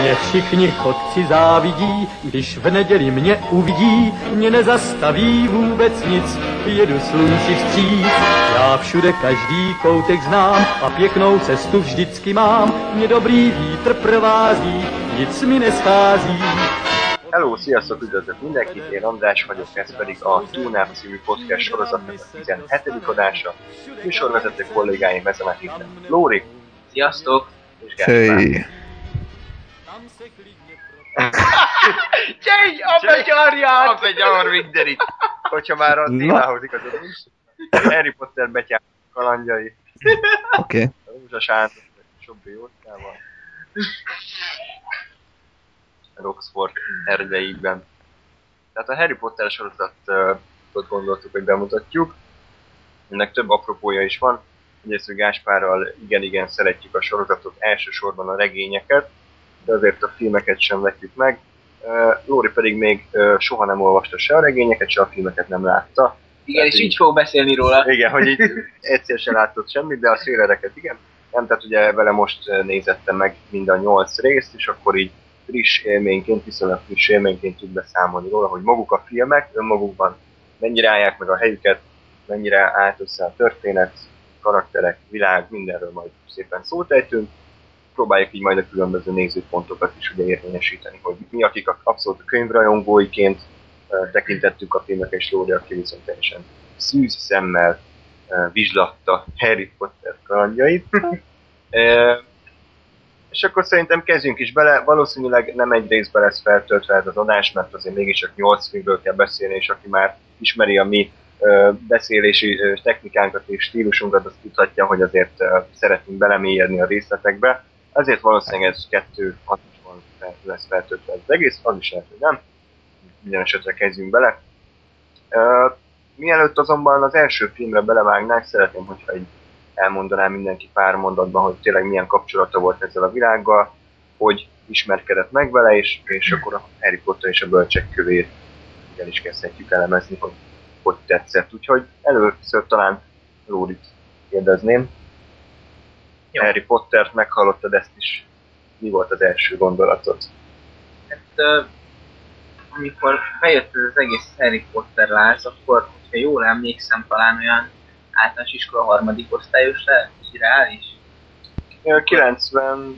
Mě všichni chodci závidí, když v neděli mě uvidí, mě nezastaví vůbec nic, jedu slunci vstříc. Já všude každý koutek znám a pěknou cestu vždycky mám, mě dobrý vítr provází, nic mi neschází. Hello, sziasztok, üdvözlök mindenkit, én András vagyok, ez pedig a Túnáp című podcast sorozatnak a 17. adása. Műsorvezető kollégáim ezen a héten Lóri, Sziasztok! Hey. Csej, a gyarját! A begyar mindenit! Hogyha már a témához igazodunk. Harry Potter betyár kalandjai, Oké. Okay. a Rózsa Sándor, Sobbi Jóskával. Roxford erdeiben. Tehát a Harry Potter sorozatot gondoltuk, hogy bemutatjuk. Ennek több apropója is van. Egyrészt, hogy Gáspárral igen-igen szeretjük a sorozatot, elsősorban a regényeket, de azért a filmeket sem vetjük meg. Lóri pedig még soha nem olvasta se a regényeket, se a filmeket nem látta. Igen, és így- így fog beszélni róla. Igen, hogy így egyszer sem látott semmit, de a szélereket igen. Nem, tehát ugye vele most nézettem meg mind a nyolc részt, és akkor így friss élményként, viszonylag friss élményként tud beszámolni róla, hogy maguk a filmek önmagukban mennyire állják meg a helyüket, mennyire állt össze a történet, karakterek, világ, mindenről majd szépen szót ejtünk. Próbáljuk így majd a különböző nézőpontokat is ugye érvényesíteni, hogy mi, akik a- abszolút könyvrajongóiként eh, tekintettük a filmek, és Lóri, aki viszont teljesen szűz szemmel vizslatta Harry Potter kalandjait. és akkor szerintem kezdjünk is bele. Valószínűleg nem egy részben lesz feltöltve ez az adás, mert azért mégiscsak 8 filmről kell beszélni, és aki már ismeri a mi beszélési technikánkat és stílusunkat, azt tudhatja, hogy azért szeretnénk belemélyedni a részletekbe. Ezért valószínűleg ez kettő fel- lesz feltöltve az egész, az is lehet, hogy nem. Minden esetre kezdjünk bele. Mielőtt azonban az első filmre belevágnánk, szeretném, hogyha így elmondanám mindenki pár mondatban, hogy tényleg milyen kapcsolata volt ezzel a világgal, hogy ismerkedett meg vele, és, és akkor a Harry Potter és a bölcsek kövét el is kezdhetjük elemezni, hogy hogy tetszett. Úgyhogy először talán Lórit kérdezném. Jó. Harry Pottert meghallottad ezt is. Mi volt az első gondolatod? Hát, amikor bejött ez az egész Harry Potter láz, akkor, hogyha jól emlékszem, talán olyan általános iskola harmadik osztályos reális. 98-9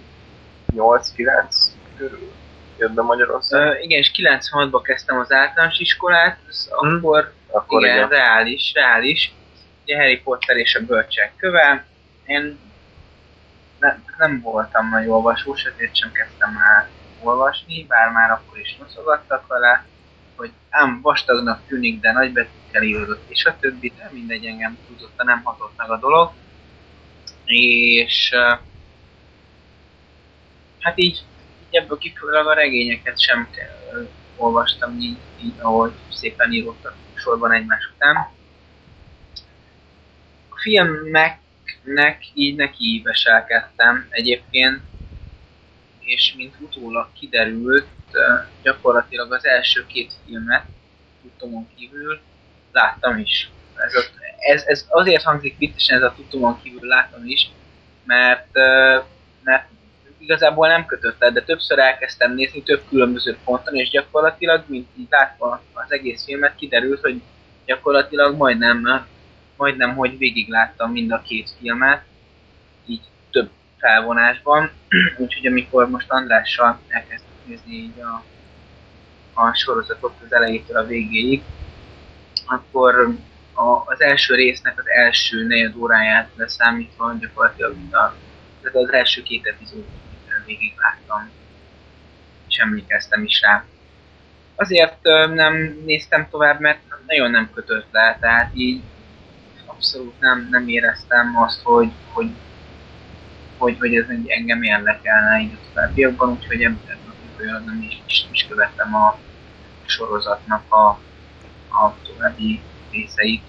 körül jött be Magyarország. Igen, és 96-ban kezdtem az általános iskolát, az akkor, Akkor igen, igen. reális, reális. Ugye Harry Potter és a bölcsek köve. Én ne, nem voltam nagy olvasós, ezért sem kezdtem el olvasni, bár már akkor is noszogattak vele, hogy ám vastagnak tűnik, de nagybetűkkel íródott, és a többi, de mindegy engem tudott, nem hatott meg a dolog. És hát így ebből kifolyólag a regényeket sem olvastam így, így, ahogy szépen írottak sorban egymás után. A filmeknek így neki íveselkedtem egyébként, és mint utólag kiderült, gyakorlatilag az első két filmet, tudtomon kívül, láttam is. Ez, a, ez, ez azért hangzik viccesen, ez a tudtomon kívül láttam is, mert, mert igazából nem kötött el, de többször elkezdtem nézni több különböző ponton, és gyakorlatilag, mint így látva az egész filmet, kiderült, hogy gyakorlatilag majdnem, majdnem, hogy végig láttam mind a két filmet, így több felvonásban, úgyhogy amikor most Andrással elkezdtük nézni így a, a sorozatot az elejétől a végéig, akkor a, az első résznek az első negyed óráját leszámítva gyakorlatilag mind a, tehát az első két epizódot végig láttam, és emlékeztem is rá. Azért nem néztem tovább, mert nagyon nem kötött le, tehát így abszolút nem, nem éreztem azt, hogy, hogy, hogy, hogy ez engem érdekelne így a továbbiakban, úgyhogy ebből ebből nem is, is, is követtem a sorozatnak a, a további részeit.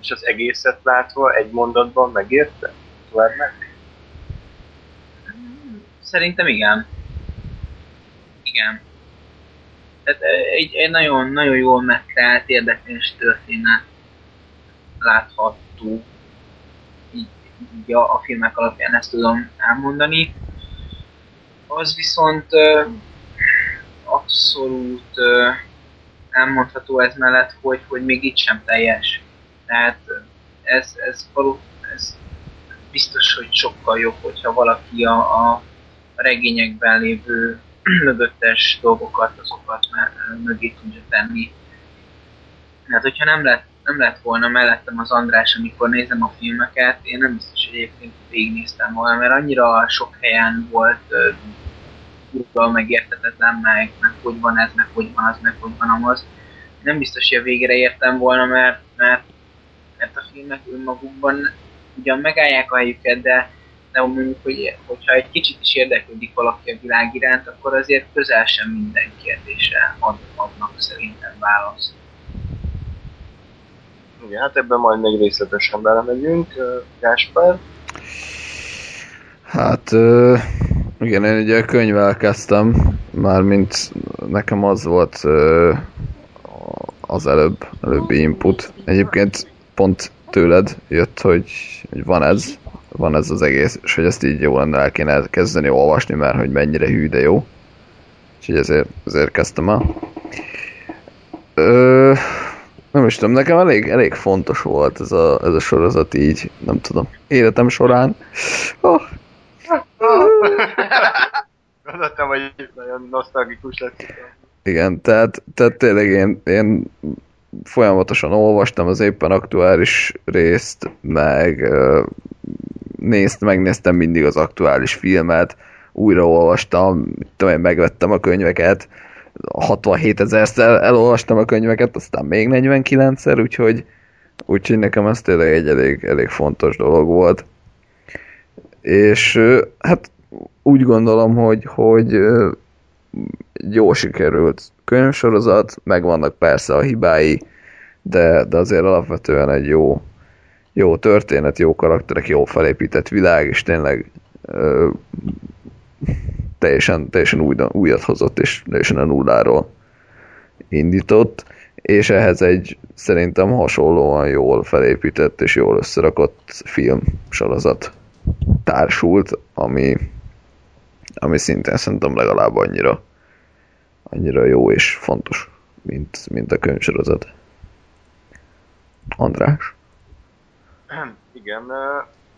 És az egészet látva egy mondatban megérte? Tovább meg? Szerintem igen. Igen. Tehát egy, egy nagyon, nagyon jól megtalált, érdekes történet látható. Így így a, a filmek alapján ezt tudom elmondani. Az viszont ö, abszolút ö, elmondható ez mellett, hogy, hogy még itt sem teljes. Tehát ez, ez, való, ez biztos, hogy sokkal jobb, hogyha valaki a, a regényekben lévő mögöttes dolgokat, azokat mögé tudja tenni. Hát, hogyha nem lett, nem lett volna mellettem az András, amikor nézem a filmeket, én nem biztos, hogy egyébként végignéztem volna, mert annyira sok helyen volt uh, megértetetlen, meg, meg hogy van ez, meg hogy van az, meg hogy van az. Nem biztos, hogy a végére értem volna, mert, mert, mert a filmek önmagukban ugyan megállják a helyüket, de de mondjuk, hogy, hogyha egy kicsit is érdeklődik valaki a világ iránt, akkor azért közel sem minden kérdésre ad, adnak szerintem választ. Igen, hát ebben majd még részletesen belemegyünk. Gáspár? Hát igen, én ugye könyvvel kezdtem, mármint nekem az volt az előbb, előbbi input. Egyébként pont tőled jött, hogy, hogy van ez, van ez az egész, és hogy ezt így jó lenne el kéne kezdeni olvasni, mert hogy mennyire hű, de jó. Úgyhogy ezért, ezért kezdtem el. Ö, nem is tudom, nekem elég, elég fontos volt ez a, ez a sorozat így, nem tudom, életem során. Oh. Gondoltam, hogy nagyon nosztalgikus lesz. Igen, tehát, tehát tényleg én, én folyamatosan olvastam az éppen aktuális részt, meg nézt, megnéztem mindig az aktuális filmet, újraolvastam, tudom én, megvettem a könyveket, 67 ezerszer elolvastam a könyveket, aztán még 49-szer, úgyhogy, úgyhogy nekem ez tényleg egy elég, elég fontos dolog volt. És hát úgy gondolom, hogy, hogy jó sikerült könyvsorozat, megvannak persze a hibái, de, de azért alapvetően egy jó, jó történet, jó karakterek, jó felépített világ, és tényleg ö, teljesen, teljesen új, újat hozott, és teljesen a nulláról indított, és ehhez egy szerintem hasonlóan jól felépített és jól összerakott film sorozat társult, ami, ami szintén szerintem legalább annyira annyira jó és fontos, mint, mint a könyvsorozat. András? Igen,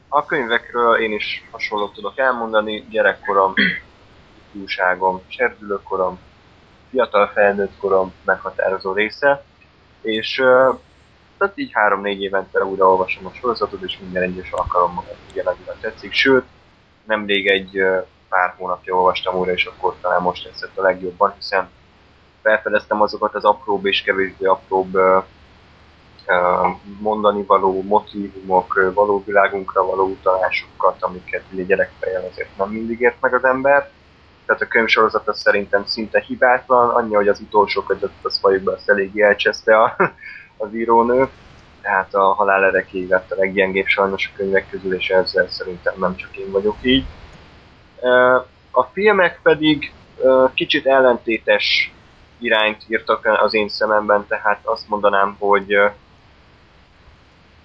a könyvekről én is hasonlót tudok elmondani. Gyerekkorom, ifjúságom, serdülőkorom, fiatal felnőtt korom meghatározó része, és tehát így három-négy évente újra olvasom a sorozatot, és minden egyes alkalommal annyira tetszik. Sőt, nemrég egy pár hónapja olvastam újra, és akkor talán most tetszett a legjobban, hiszen felfedeztem azokat az apróbb és kevésbé apróbb mondani való motivumok, való világunkra való utalásokat, amiket ugye gyerekfejjel azért nem mindig ért meg az ember. Tehát a könyvsorozat az szerintem szinte hibátlan, annyi, hogy az utolsó kötet az fajukban azt eléggé elcseszte a, az írónő. Tehát a halál erekéig lett a leggyengébb sajnos a könyvek közül, és ezzel szerintem nem csak én vagyok így. A filmek pedig kicsit ellentétes irányt írtak az én szememben, tehát azt mondanám, hogy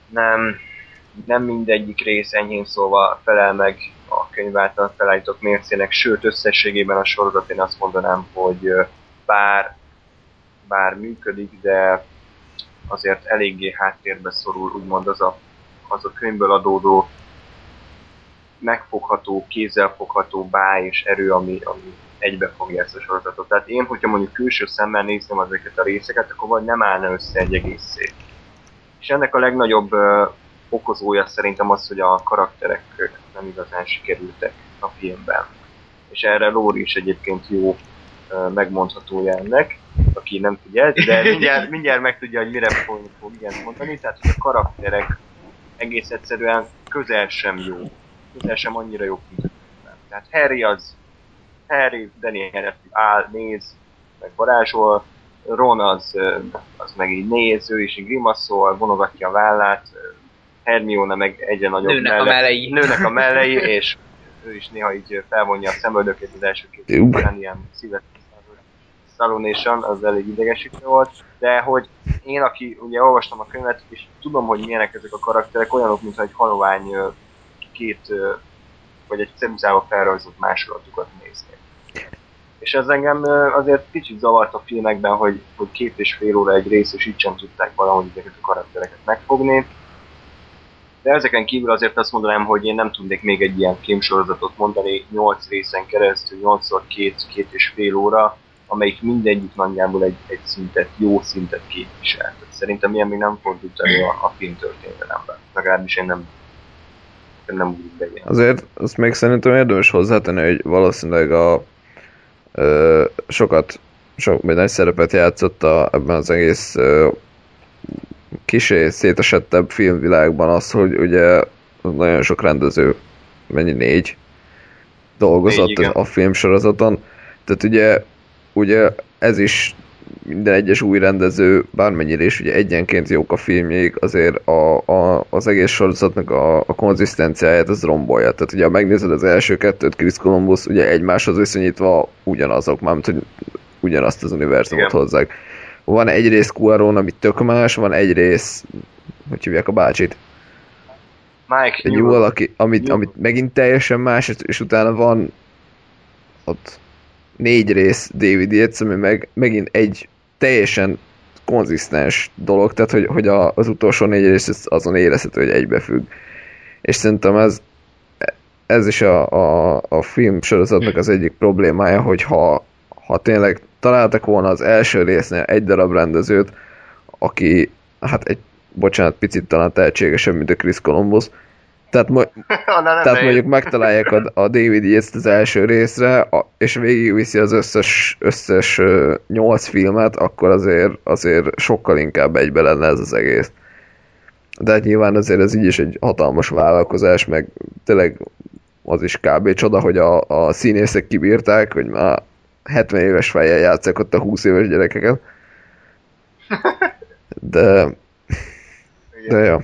nem, nem mindegyik rész enyhén szóval felel meg a könyv által felállított mércének, sőt összességében a sorozat én azt mondanám, hogy bár, bár működik, de azért eléggé háttérbe szorul úgymond az a, az a könyvből adódó megfogható, kézzelfogható báj és erő, ami, ami egybefogja ezt a sorozatot. Tehát én, hogyha mondjuk külső szemmel nézném ezeket a részeket, akkor vagy nem állna össze egy egész szép. És ennek a legnagyobb okozója szerintem az, hogy a karakterek nem igazán sikerültek a filmben. És erre Lóri is egyébként jó megmondhatója ennek, aki nem tudja, de mindjárt, mindjárt megtudja, hogy mire fog, fog igen mondani. Tehát, hogy a karakterek egész egyszerűen közel sem jó. Közel sem annyira jó, mint Tehát Harry az Harry, Daniel áll, néz, meg varázsol, Ron az, az meg így néz, ő is így grimaszol, vonogatja a vállát, Hermione meg egyre nagyobb nőnek melle, a mellei. Nőnek a mellei, és ő is néha így felvonja a szemöldökét az első két után, ilyen szívet Salonation, az elég idegesítő volt, de hogy én, aki ugye olvastam a könyvet, és tudom, hogy milyenek ezek a karakterek, olyanok, mintha egy halovány két, vagy egy ceruzával felrajzolt másolatukat nézni. És ez engem azért kicsit zavart a filmekben, hogy, hogy két és fél óra egy rész, és így sem tudták valahogy ezeket a karaktereket megfogni. De ezeken kívül azért azt mondanám, hogy én nem tudnék még egy ilyen filmsorozatot mondani 8 részen keresztül, 8 x 2, két és fél óra, amelyik mindegyik nagyjából egy, egy szintet, jó szintet képvisel. Szerintem ilyen még nem fordult elő a, a film történelemben. Legalábbis én nem, nem úgy be. Azért azt még szerintem érdemes hozzátenni, hogy valószínűleg a sokat, sok vagy nagy szerepet játszott a, ebben az egész kisé szétesettebb filmvilágban az, hogy ugye nagyon sok rendező, mennyi négy, dolgozott Négy, a filmsorozaton. Tehát ugye, ugye ez is minden egyes új rendező, bármennyire is ugye egyenként jók a filmjék, azért a, a, az egész sorozatnak a, a konzisztenciáját az rombolja. Tehát ugye ha megnézed az első kettőt, Chris Columbus, ugye egymáshoz viszonyítva ugyanazok, mármint hogy ugyanazt az univerzumot Igen. hozzák. Van egy rész Cuaron, ami tök más, van egy rész, hogy hívják a bácsit? Mike Egy Newell, valaki, amit, Newell. amit megint teljesen más, és utána van ott négy rész David Yates, ami meg, megint egy teljesen konzisztens dolog, tehát hogy, hogy a, az utolsó négy rész az- azon érezhető, hogy egybefügg. És szerintem ez, ez is a, a, a film sorozatnak az egyik problémája, hogy ha, ha tényleg találtak volna az első résznél egy darab rendezőt, aki, hát egy, bocsánat, picit talán tehetségesebb, mint a Chris Columbus, tehát, mo- tehát mondjuk megtalálják a, a David Yates az első részre, a, és végigviszi az összes, összes nyolc filmet, akkor azért, azért sokkal inkább egybe lenne ez az egész. De hát nyilván azért ez így is egy hatalmas vállalkozás, meg tényleg az is kb. csoda, hogy a, a színészek kibírták, hogy már 70 éves fejjel játszák ott a 20 éves gyerekeket. De, de ja.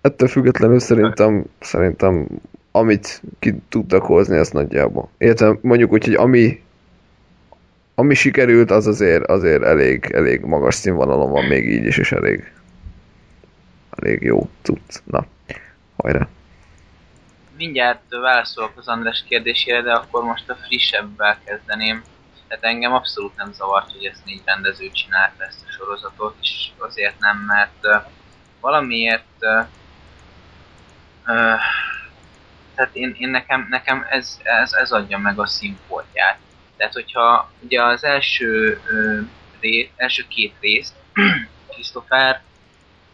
Ettől függetlenül szerintem, szerintem amit ki tudtak hozni, azt nagyjából. Értem, mondjuk úgy, hogy ami, ami sikerült, az azért, azért elég, elég magas színvonalon van még így is, és elég, elég jó cucc. Na, hajrá. Mindjárt válaszolok az András kérdésére, de akkor most a frissebbel kezdeném. Tehát engem abszolút nem zavart, hogy ezt négy rendező csinálta ezt a sorozatot, és azért nem, mert valamiért tehát én, én nekem, nekem ez, ez, ez adja meg a színfoltját. Tehát hogyha ugye az első, ö, ré, első két részt Christopher,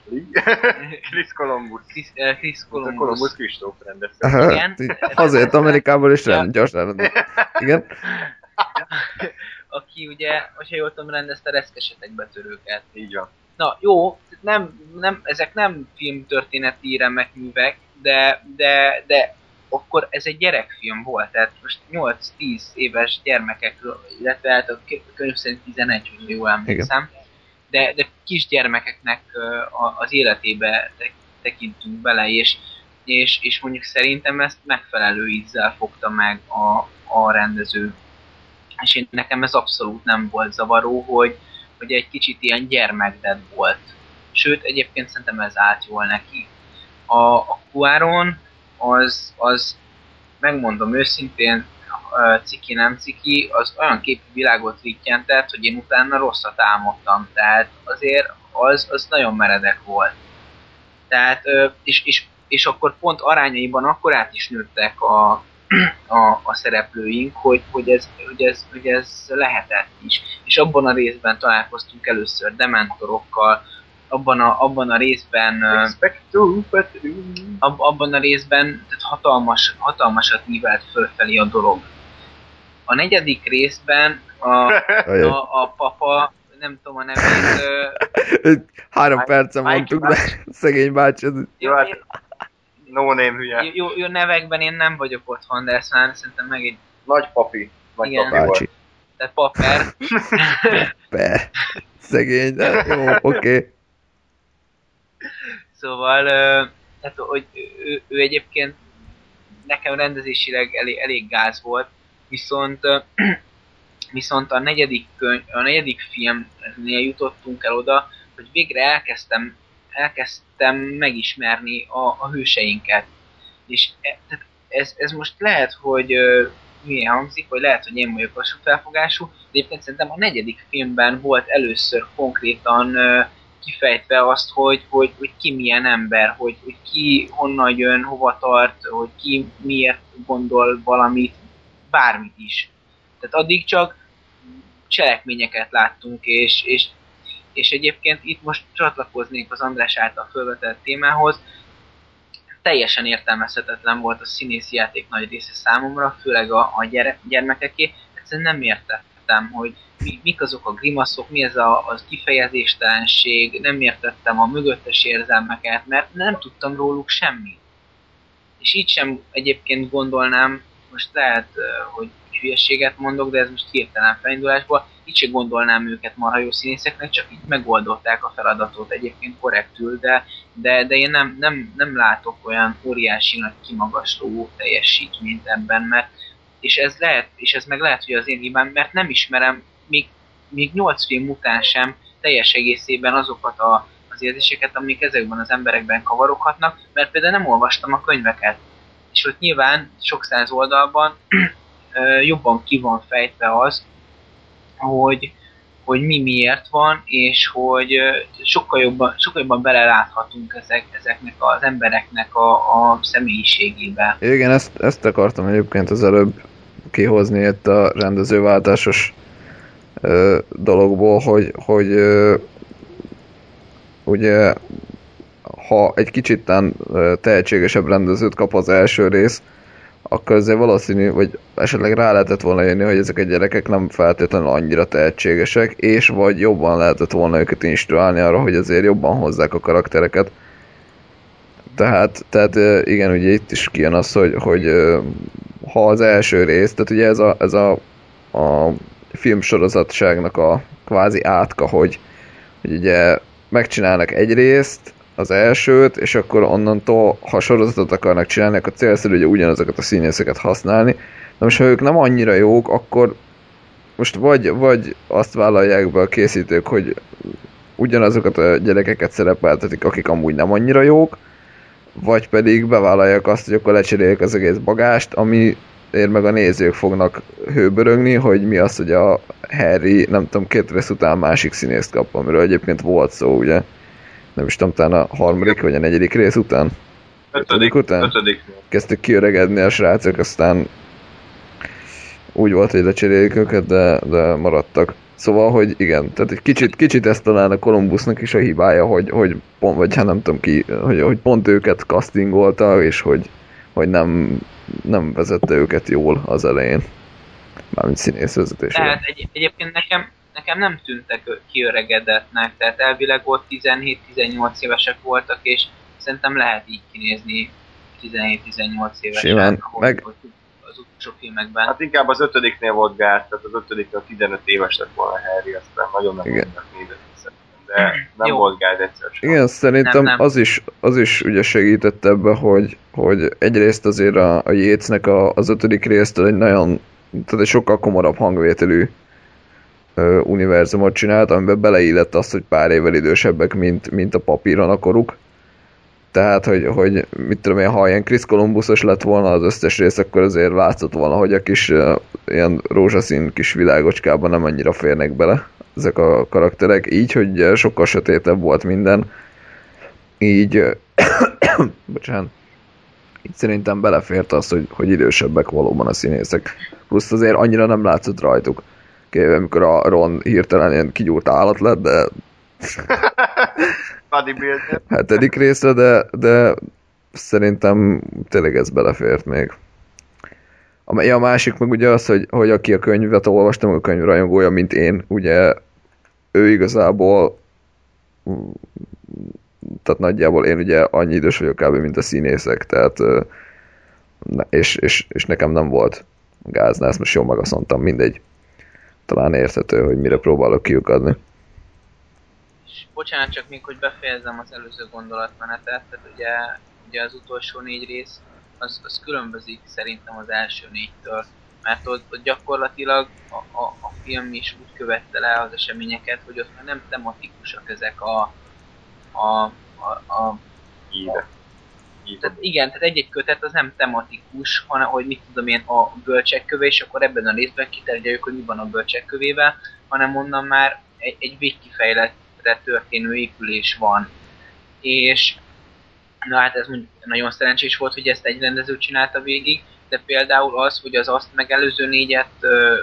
Chris Columbus. Chris, ö, Chris Columbus, Columbus, Kristóf rendezte. Igen. Azért Amerikából is rend, gyors rend. Igen? aki ugye, hogyha jól tudom, rendezte reszkesetek betörőket. Így van. Na jó, nem, nem, ezek nem filmtörténeti remek művek, de, de, de akkor ez egy gyerekfilm volt, tehát most 8-10 éves gyermekekről, illetve hát a könyv szerint 11, hogy jól emlékszem, de, de kisgyermekeknek az életébe te- tekintünk bele, és, és, és mondjuk szerintem ezt megfelelő ízzel fogta meg a, a rendező. És én, nekem ez abszolút nem volt zavaró, hogy, hogy egy kicsit ilyen gyermekded volt. Sőt, egyébként szerintem ez állt jól neki. A, a Quaron az, az, megmondom őszintén, ciki nem ciki, az olyan képű világot rittyentett, hogy én utána rosszat álmodtam. Tehát azért az, az nagyon meredek volt. Tehát, és, és, és akkor pont arányaiban akkor át is nőttek a, a, a szereplőink, hogy, hogy, ez, hogy, ez, hogy ez lehetett is. És abban a részben találkoztunk először dementorokkal, abban a, abban a részben ab, abban a részben tehát hatalmas, hatalmasat nívelt fölfelé a dolog. A negyedik részben a, a, a papa, nem tudom a nevét, Három percen Mikey mondtuk, de szegény bácsi, Jó, hát no name hülye. jó, jó, jó nevekben én nem vagyok otthon, de ezt már szerintem meg egy, Nagy papi. Nagy Igen. papi volt. tehát paper, Be. Szegény, de jó, oké. Okay. Szóval, ö, tehát, hogy ő, ő egyébként nekem rendezésileg elég, elég gáz volt, viszont viszont a negyedik, könyv, a negyedik filmnél jutottunk el oda, hogy végre elkezdtem, elkezdtem megismerni a, a hőseinket. És e, tehát ez, ez most lehet, hogy ö, milyen hangzik, vagy lehet, hogy én vagyok lassú felfogású, de egyébként szerintem a negyedik filmben volt először konkrétan kifejtve azt, hogy, hogy, hogy ki milyen ember, hogy, hogy ki honnan jön, hova tart, hogy ki miért gondol valamit, bármit is. Tehát addig csak cselekményeket láttunk, és, és, és egyébként itt most csatlakoznék az András által felvetett témához, teljesen értelmezhetetlen volt a színészi játék nagy része számomra, főleg a, a gyere, gyermekeké. Egyszerűen nem értettem, hogy mi, mik azok a grimaszok, mi ez a, az kifejezéstelenség, nem értettem a mögöttes érzelmeket, mert nem tudtam róluk semmit. És így sem egyébként gondolnám, most lehet, hogy hülyeséget mondok, de ez most hirtelen felindulásból, így sem gondolnám őket marha jó színészeknek, csak így megoldották a feladatot egyébként korrektül, de, de, de én nem, nem, nem látok olyan óriási nagy kimagasló teljesítményt ebben, mert és ez lehet, és ez meg lehet, hogy az én hibám, mert nem ismerem még, még 8 film után sem teljes egészében azokat a, az érzéseket, amik ezekben az emberekben kavaroghatnak, mert például nem olvastam a könyveket. És ott nyilván sok száz oldalban jobban ki van fejtve az, hogy, hogy mi miért van, és hogy sokkal jobban, sokkal jobban beleláthatunk ezek, ezeknek az embereknek a, a személyiségébe. Igen, ezt, ezt akartam egyébként az előbb kihozni itt a rendezőváltásos ö, dologból, hogy, hogy ö, ugye ha egy kicsit tehetségesebb rendezőt kap az első rész, akkor azért valószínű, vagy esetleg rá lehetett volna jönni, hogy ezek a gyerekek nem feltétlenül annyira tehetségesek, és vagy jobban lehetett volna őket instruálni arra, hogy azért jobban hozzák a karaktereket. Tehát, tehát igen, ugye itt is kijön az, hogy, hogy ha az első rész, tehát ugye ez a, ez a, a filmsorozatságnak a kvázi átka, hogy, hogy ugye megcsinálnak egy részt, az elsőt, és akkor onnantól, ha sorozatot akarnak csinálni, akkor célszerű ugye ugyanazokat a színészeket használni. De most ha ők nem annyira jók, akkor most vagy, vagy azt vállalják be a készítők, hogy ugyanazokat a gyerekeket szerepeltetik, akik amúgy nem annyira jók, vagy pedig bevállalják azt, hogy akkor lecseréljük az egész bagást, ami ér meg a nézők fognak hőbörögni, hogy mi az, hogy a Harry, nem tudom, két rész után másik színészt kap, amiről egyébként volt szó, ugye nem is tudom, talán a harmadik vagy a negyedik rész után? Ötödik, után? Ötödik. Kezdtek kiöregedni a srácok, aztán úgy volt, hogy lecseréljük őket, de, de maradtak. Szóval, hogy igen, tehát egy kicsit, kicsit ezt talán a Columbusnak is a hibája, hogy, hogy pont, vagy hát nem tudom ki, hogy, hogy pont őket castingolta, és hogy, hogy nem, nem vezette őket jól az elején. Mármint színészvezetésre. Tehát egy, egyébként nekem, nekem nem tűntek kiöregedetnek, tehát elvileg ott 17-18 évesek voltak, és szerintem lehet így kinézni 17-18 évesen. Simán, meg... Az utolsó filmekben. Hát inkább az ötödiknél volt gáz, tehát az ötödiknél 15 éves lett volna Harry, aztán nagyon nem Igen. nézett de nem Jó. volt gáz egyszer sem. Igen, szerintem nem, nem. Az, is, az is ugye segített ebbe, hogy, hogy egyrészt azért a, a Jécnek a, az ötödik részt egy nagyon, tehát egy sokkal komorabb hangvételű univerzumot csinált, amiben beleillett azt, hogy pár évvel idősebbek, mint, mint a papíron a koruk. Tehát, hogy, hogy mit tudom én, ha ilyen Chris Columbusos lett volna az összes rész, akkor azért látszott volna, hogy a kis ilyen rózsaszín kis világocskában nem annyira férnek bele ezek a karakterek. Így, hogy sokkal sötétebb volt minden. Így, bocsánat, így szerintem belefért az, hogy, hogy idősebbek valóban a színészek. Plusz azért annyira nem látszott rajtuk amikor a Ron hirtelen ilyen kigyúrt állat lett, de... Hetedik része, de, de szerintem tényleg ez belefért még. A, a másik meg ugye az, hogy, hogy aki a könyvet olvastam, a könyv rajongója, mint én, ugye ő igazából tehát nagyjából én ugye annyi idős vagyok kb. mint a színészek, tehát és, és, és nekem nem volt gáznál, ezt most jól megaszontam, mindegy talán érthető, hogy mire próbálok kiukadni. És bocsánat, csak még hogy befejezem az előző gondolatmenetet, tehát ugye, ugye az utolsó négy rész, az, az különbözik szerintem az első négytől, mert ott, ott gyakorlatilag a, a, a film is úgy követte le az eseményeket, hogy ott nem tematikusak ezek a, a, a, a, a így. Tehát igen, tehát egy-egy kötet az nem tematikus, hanem hogy mit tudom én a bölcsek köve, és akkor ebben a részben kitárgyaljuk, hogy mi van a bölcsek kövével, hanem onnan már egy, egy végkifejletre történő épülés van. És na hát ez nagyon szerencsés volt, hogy ezt egy rendező csinálta végig, de például az, hogy az azt megelőző négyet ö,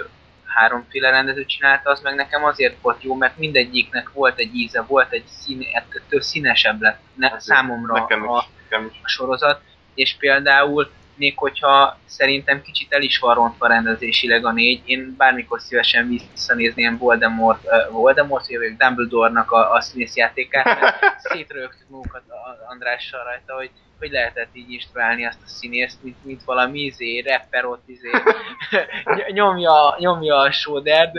háromféle rendező csinálta, az meg nekem azért volt jó, mert mindegyiknek volt egy íze, volt egy szín, ettől színesebb lett ne, számomra Nekem a, is. a sorozat, és például még hogyha szerintem kicsit el is van rontva rendezésileg a négy, én bármikor szívesen visszanézném Voldemort, uh, Voldemort, vagy Dumbledore-nak a, a színészjátékát, mert szétrögtük magunkat Andrással rajta, hogy hogy lehetett így instruálni azt a színészt, mint, mint valami izé, rapper ott izé, ny- nyomja, nyomja a sódert.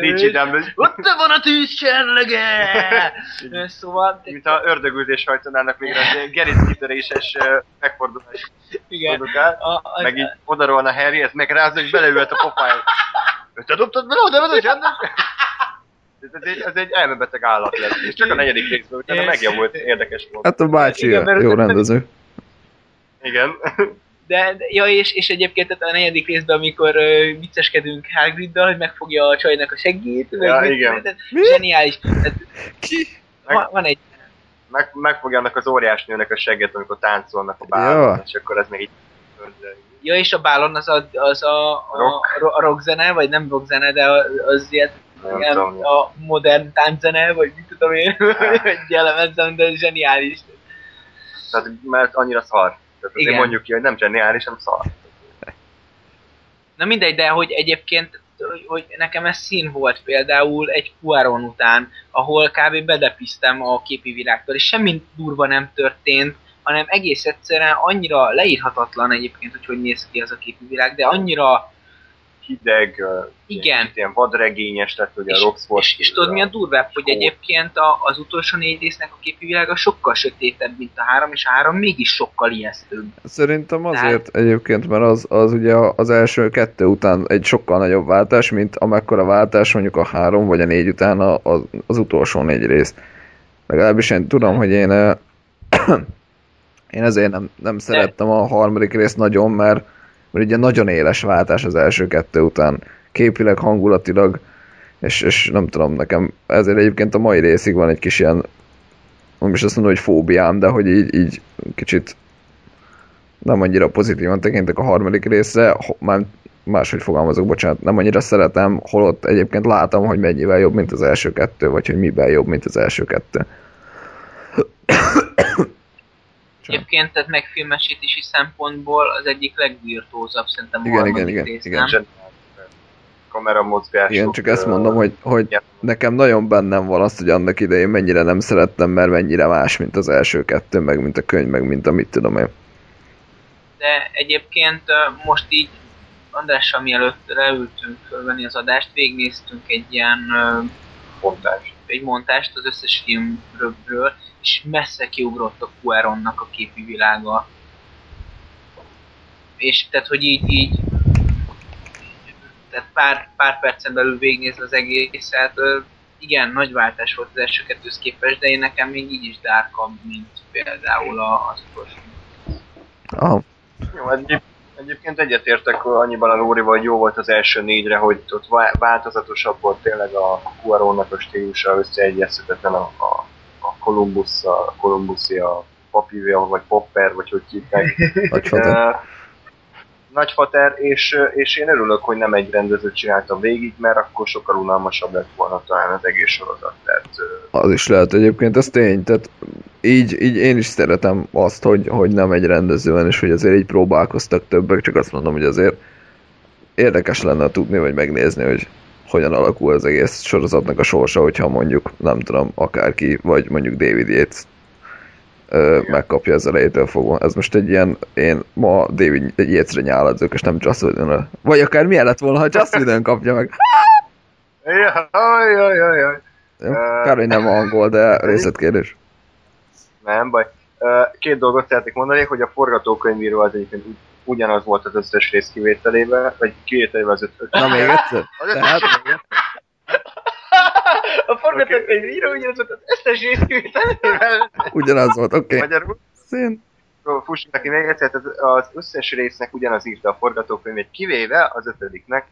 Ott van a tűz cserlege! Szóval, Mint a ördögüldés hajtanának végre az geric kitöréses ö, megfordulás igen, a, a, Meg így odarolna Harry, ezt megrázza, és beleült a pofája. Te dobtad bele oda, oda, csendben? Ez egy, ez egy elmebeteg állat lesz, és csak a negyedik részben utána megjavult, érdekes volt. Hát a bácsi Igen, jó rendező. Igen. De, de ja, és, és egyébként tehát a negyedik részben, amikor uh, vicceskedünk Hagriddal, hogy megfogja a csajnak a segít, Ja, meg, igen. Tehát, zseniális. Tehát, Ki? van, van egy Meg, megfogja annak az óriás nőnek a segget, amikor táncolnak a bálon, Ja. és akkor ez még így... Ja, és a bálon az a, az a, a, Rock. a rockzene, vagy nem rockzene, de az Nem ilyen tudom. a modern tánczene, vagy mit tudom én, egy jellemezem, de zseniális. Tehát, mert annyira szar. Tehát Igen. mondjuk ki, hogy nem zseniális, hanem szar. Na mindegy, de hogy egyébként hogy, hogy nekem ez szín volt például egy Quaron után, ahol kb. bedepiztem a képi világtól, és semmi durva nem történt, hanem egész egyszerűen annyira leírhatatlan egyébként, hogy hogy néz ki az a képi világ, de annyira Hideg, Igen. Ilyen, ilyen vadregényes, tehát hogy a és, Roxford... és, és tudod mi a durvább, hogy egyébként a, az utolsó négy résznek a képi világa sokkal sötétebb, mint a három, és a három mégis sokkal ijesztőbb. Szerintem azért egyébként, mert az, az ugye az első kettő után egy sokkal nagyobb váltás, mint amekkora váltás mondjuk a három vagy a négy után a- az, az utolsó négy rész. Legalábbis én tudom, hogy én én ezért nem, nem szerettem a harmadik részt nagyon, mert, mert ugye nagyon éles váltás az első kettő után. Képileg, hangulatilag, és, és nem tudom, nekem ezért egyébként a mai részig van egy kis ilyen nem is azt mondom, hogy fóbiám, de hogy így, így kicsit nem annyira pozitívan tekintek a harmadik részre, már máshogy fogalmazok, bocsánat, nem annyira szeretem, holott egyébként látom, hogy mennyivel jobb, mint az első kettő, vagy hogy miben jobb, mint az első kettő. Egyébként, tehát megfilmesítési szempontból az egyik legvirtuózabb szerintem a Igen, harmadik igen, rész, igen, nem? Kameramozgások. Igen, csak ezt mondom, hogy, hogy igen. nekem nagyon bennem van azt, hogy annak idején mennyire nem szerettem, mert mennyire más, mint az első kettő, meg mint a könyv, meg mint amit tudom én. De egyébként most így Andrással mielőtt leültünk fölvenni az adást, végignéztünk egy ilyen ö, Fontás. egy montást az összes filmről, és messze kiugrott a Cuaronnak a képi világa. És tehát, hogy így, így tehát pár, pár percen belül végignézni az egészet, ö, igen, nagy váltás volt az első kettőhöz képest, de én nekem még így is dárkabb, mint például a- az utolsó. Aha. Jó, egyéb, egyébként egyetértek annyiban a Lórival, hogy jó volt az első négyre, hogy ott vá- változatosabb volt tényleg a Cuaronnak a stílusa, összeegyeztetetlen a, a Columbus, a Columbusi, a Papivia, vagy Popper, vagy hogy hívták. Nagyfater. Nagyfater, és, és én örülök, hogy nem egy rendező csinálta végig, mert akkor sokkal unalmasabb lett volna talán az egész sorozat. Tehát, Az is lehet egyébként, ez tény, tehát így, így én is szeretem azt, hogy, hogy nem egy rendező van, és hogy azért így próbálkoztak többek, csak azt mondom, hogy azért érdekes lenne tudni, vagy megnézni, hogy hogyan alakul az egész sorozatnak a sorsa, hogyha mondjuk, nem tudom, akárki, vagy mondjuk David Yates ö, megkapja az elejétől fogva. Ez most egy ilyen, én ma David Yatesre nyáladzok, és nem Joss Whedon-ra. Vagy akár milyen lett volna, ha Joss Whedon kapja meg. Jaj, jaj, jaj, jaj. Kár, hogy nem angol, de részletkérdés. Nem baj. Két dolgot szeretnék mondani, hogy a forgatókönyvíró az egyébként ugy- ugyanaz volt az összes rész kivételével, vagy kivételével az öt, öt Na még egyszer? Tehát, A forgatókönyv író ugyanaz volt az összes részkivételével. ugyanaz volt, oké. Okay. Magyarul. Szín. fussunk neki még egyszer, az összes résznek ugyanaz írta a forgatókönyvét, kivéve az ötödiknek,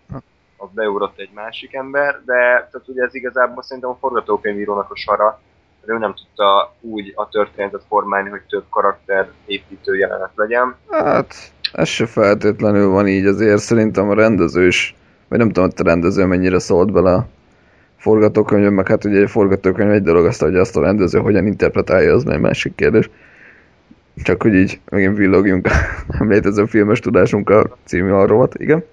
az beugrott egy másik ember, de tehát ugye ez igazából szerintem a forgatókönyvírónak a sara, ő nem tudta úgy a történetet formálni, hogy több karakter építő jelenet legyen. Hát, ez se feltétlenül van így, azért szerintem a rendező is, vagy nem tudom, hogy a rendező mennyire szólt bele a forgatókönyvön, meg hát ugye egy forgatókönyv egy dolog, azt, hogy azt a rendező hogyan interpretálja, az egy másik kérdés. Csak hogy így megint villogjunk nem létező filmes tudásunkkal című arról igen.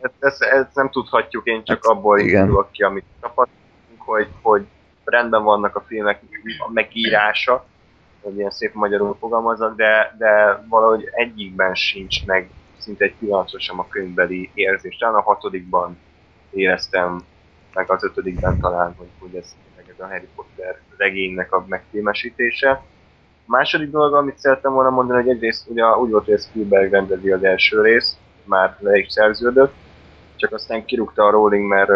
Ezt, ezt, ezt nem tudhatjuk, én csak Hát, abból igen. indulok ki, amit tapasztalunk, hogy, hogy rendben vannak a filmek a megírása, hogy ilyen szép magyarul fogalmazok, de, de valahogy egyikben sincs meg szinte egy pillanatra sem a könyvbeli érzés. Talán a hatodikban éreztem, meg az ötödikben talán, hogy, hogy ez, ez a Harry Potter regénynek a megfilmesítése. A második dolog, amit szerettem volna mondani, hogy egyrészt ugye úgy volt, hogy Spielberg rendezi az első részt, már le is szerződött, csak aztán kirúgta a Rowling, mert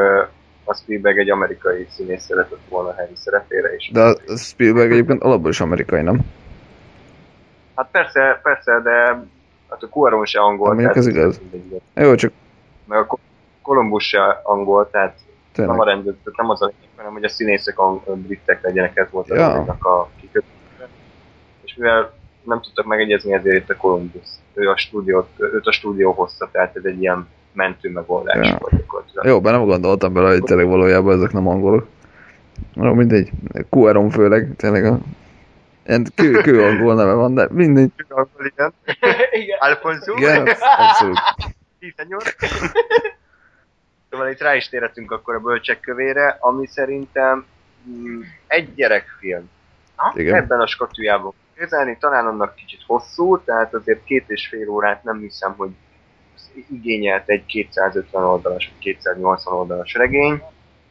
a Spielberg egy amerikai színész szeretett volna Harry szerepére is. De a Spielberg egyébként alapból is amerikai, nem? Hát persze, persze, de hát a Cuaron se angol. Mondjuk tehát ez igaz. Jó, csak Meg a Columbus se angol, tehát nem a tényleg. rendőr, tehát nem az a lényeg, hanem hogy a színészek ang- britek legyenek, ez volt Ja. ja. a kikötése. És mivel nem tudtak megegyezni, ezért itt a Columbus. Ő a stúdiót, őt a stúdió hozta, tehát ez egy ilyen mentő megoldás Ja. volt gyakorlatilag. Jó, be nem gondoltam bele, hogy tényleg valójában ezek nem angolok. Jó, mindegy. Cuaron főleg, tényleg a... Ilyen kő, kő angol neve van, de mindegy. Angol, igen. Igen. Alfonso. Igen, abszolút. Szóval itt rá is térhetünk akkor a bölcsek kövére, ami szerintem mm, egy gyerekfilm. Igen. Ebben a skatujában kezelni, talán annak kicsit hosszú, tehát azért két és fél órát nem hiszem, hogy igényelt egy 250 oldalas, vagy 280 oldalas regény.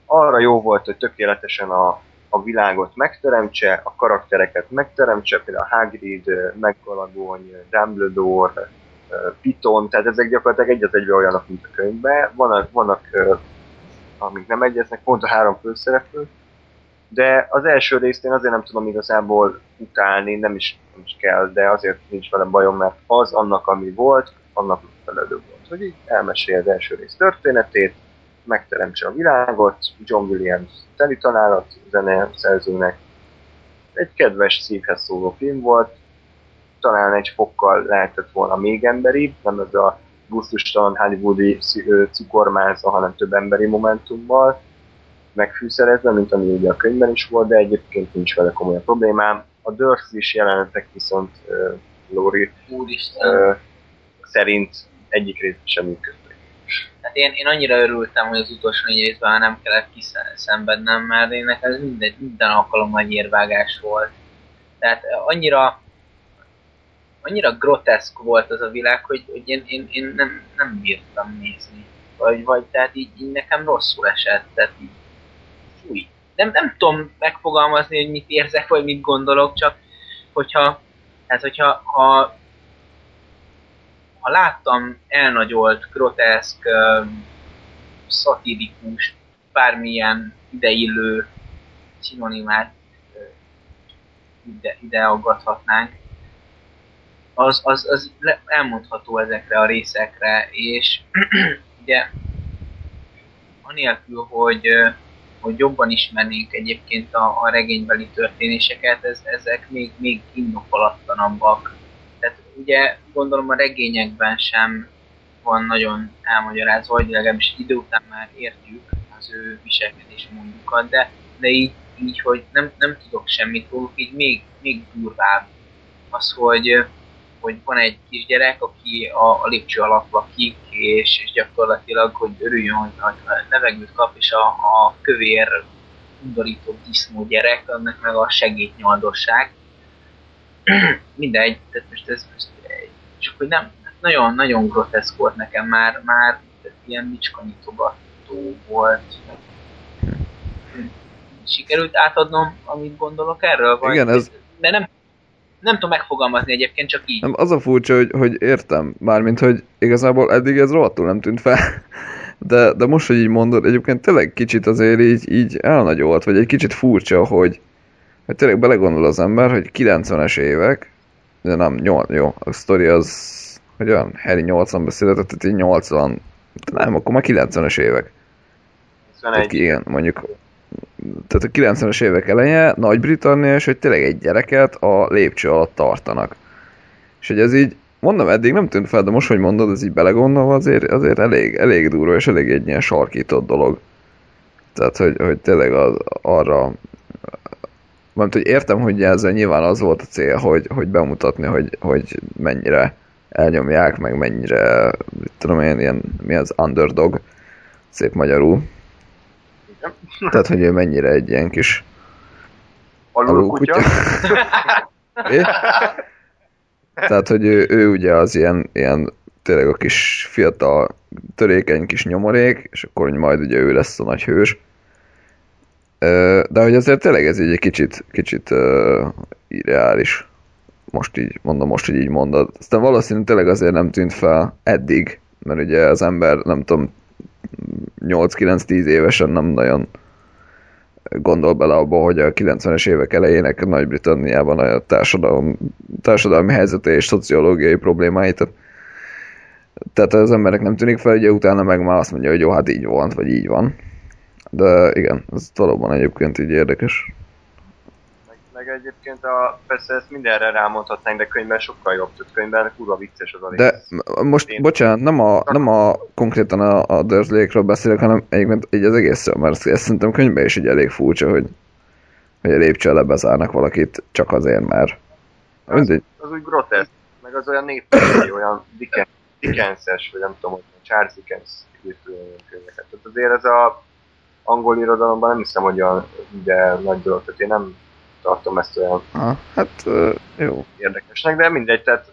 Arra jó volt, hogy tökéletesen a, a világot megteremtse, a karaktereket megteremtse, például Hagrid, McGonagall, Dumbledore, Piton, tehát ezek gyakorlatilag egy az egybe olyanok, mint a könyvben. Vannak, vannak amik nem egyeznek, pont a három főszereplő, de az első részt én azért nem tudom igazából utálni, nem is, nem is kell, de azért nincs velem bajom, mert az annak, ami volt, annak megfelelő volt. Hogy így elmesélje az első rész történetét, megteremtse a világot, John Williams teli találat zene szerzőnek. Egy kedves szívhez szóló film volt, talán egy fokkal lehetett volna még emberibb, nem ez a gusztustalan hollywoodi cukormáza, hanem több emberi momentummal megfűszerezve, mint ami ugye a könyvben is volt, de egyébként nincs vele komoly problémám. A Dursley-s jelenetek viszont uh, Lori uh, szerint egyik rész sem működtek. Hát én, én annyira örültem, hogy az utolsó négy részben nem kellett kiszenvednem, mert én nekem ez minden, minden alkalommal egy érvágás volt. Tehát eh, annyira annyira groteszk volt az a világ, hogy, hogy én, én, én nem, nem bírtam nézni. Vagy, vagy tehát így, így nekem rosszul esett, tehát így fúj. Nem, nem tudom megfogalmazni, hogy mit érzek, vagy mit gondolok, csak hogyha, tehát hogyha ha, ha láttam elnagyolt, groteszk, szatirikus, bármilyen ideillő szinonimát ide, ide aggathatnánk, az, az, az elmondható ezekre a részekre, és ugye anélkül, hogy, hogy jobban ismernénk egyébként a, a regénybeli történéseket, ez, ezek még, még indokolatlanabbak. Ugye gondolom a regényekben sem van nagyon elmagyarázva, vagy legalábbis idő után már értjük az ő viselkedés módjukat, de, de így, így, hogy nem, nem tudok semmit róluk, így még, még durvább az, hogy, hogy van egy kisgyerek, aki a, a lépcső alatt lakik, és, és gyakorlatilag, hogy örüljön, hogy, hogy levegőt kap, és a, a kövér undorító disznó gyerek, annak meg a segédnyaldosság. Mindegy, tehát most ez most csak hogy nem, nagyon, nagyon groteszk volt nekem már, már ilyen micskanyitogató volt. Sikerült átadnom, amit gondolok erről? Vagy, Igen, ez- De nem, nem tudom megfogalmazni egyébként, csak így. Nem, az a furcsa, hogy, hogy értem, mármint, hogy igazából eddig ez rohadtul nem tűnt fel, de, de most, hogy így mondod, egyébként tényleg kicsit azért így, így elnagyolt, vagy egy kicsit furcsa, hogy, hogy tényleg belegondol az ember, hogy 90-es évek, de nem, 8, jó, a sztori az, hogy olyan, Harry 80-ban született, tehát így 80, nem, akkor már 90-es évek. Tehát 21. igen, mondjuk tehát a 90-es évek eleje Nagy-Britannia, és hogy tényleg egy gyereket a lépcső alatt tartanak. És hogy ez így, mondom, eddig nem tűnt fel, de most, hogy mondod, ez így belegondolva, azért, azért elég, elég durva, és elég egy ilyen sarkított dolog. Tehát, hogy, hogy tényleg az, arra mert hogy értem, hogy ezzel nyilván az volt a cél, hogy, hogy bemutatni, hogy, hogy mennyire elnyomják, meg mennyire, tudom én, ilyen, mi az underdog, szép magyarul. Igen. Tehát, hogy ő mennyire egy ilyen kis Alulkutya. É? Tehát, hogy ő, ő ugye az ilyen, ilyen tényleg a kis fiatal, törékeny kis nyomorék, és akkor majd ugye ő lesz a nagy hős. De hogy azért tényleg ez így egy kicsit, kicsit uh, irreális. Most így, mondom, most, hogy így mondod. Aztán valószínűleg tényleg azért nem tűnt fel eddig, mert ugye az ember, nem tudom, 8-9-10 évesen nem nagyon gondol bele abba, hogy a 90-es évek elejének Nagy-Britanniában a társadalom, társadalmi helyzete és szociológiai problémái, tehát, tehát az emberek nem tűnik fel, ugye utána meg már azt mondja, hogy jó, hát így volt, vagy így van. De igen, ez valóban egyébként így érdekes. Meg, meg egyébként a, persze ezt mindenre rámondhatnánk, de könyvben sokkal jobb. Tehát könyvben kurva vicces az a De rész. most, Én- bocsánat, nem a, nem a konkrétan a, a Dursley-kről beszélek, hanem egyébként így az egészről, mert ezt szerintem könyvben is így elég furcsa, hogy, hogy a lépcső alá bezárnak valakit csak azért, mert mindegy. Az úgy groteszk, meg az olyan népszerű, olyan Dickens, Dickenses, vagy nem tudom, hogy Charles Dickens írt olyan könyveket. Tehát azért ez a angol irodalomban nem hiszem, hogy olyan de nagy dolog, tehát én nem tartom ezt olyan Aha, hát jó. érdekesnek, de mindegy, tehát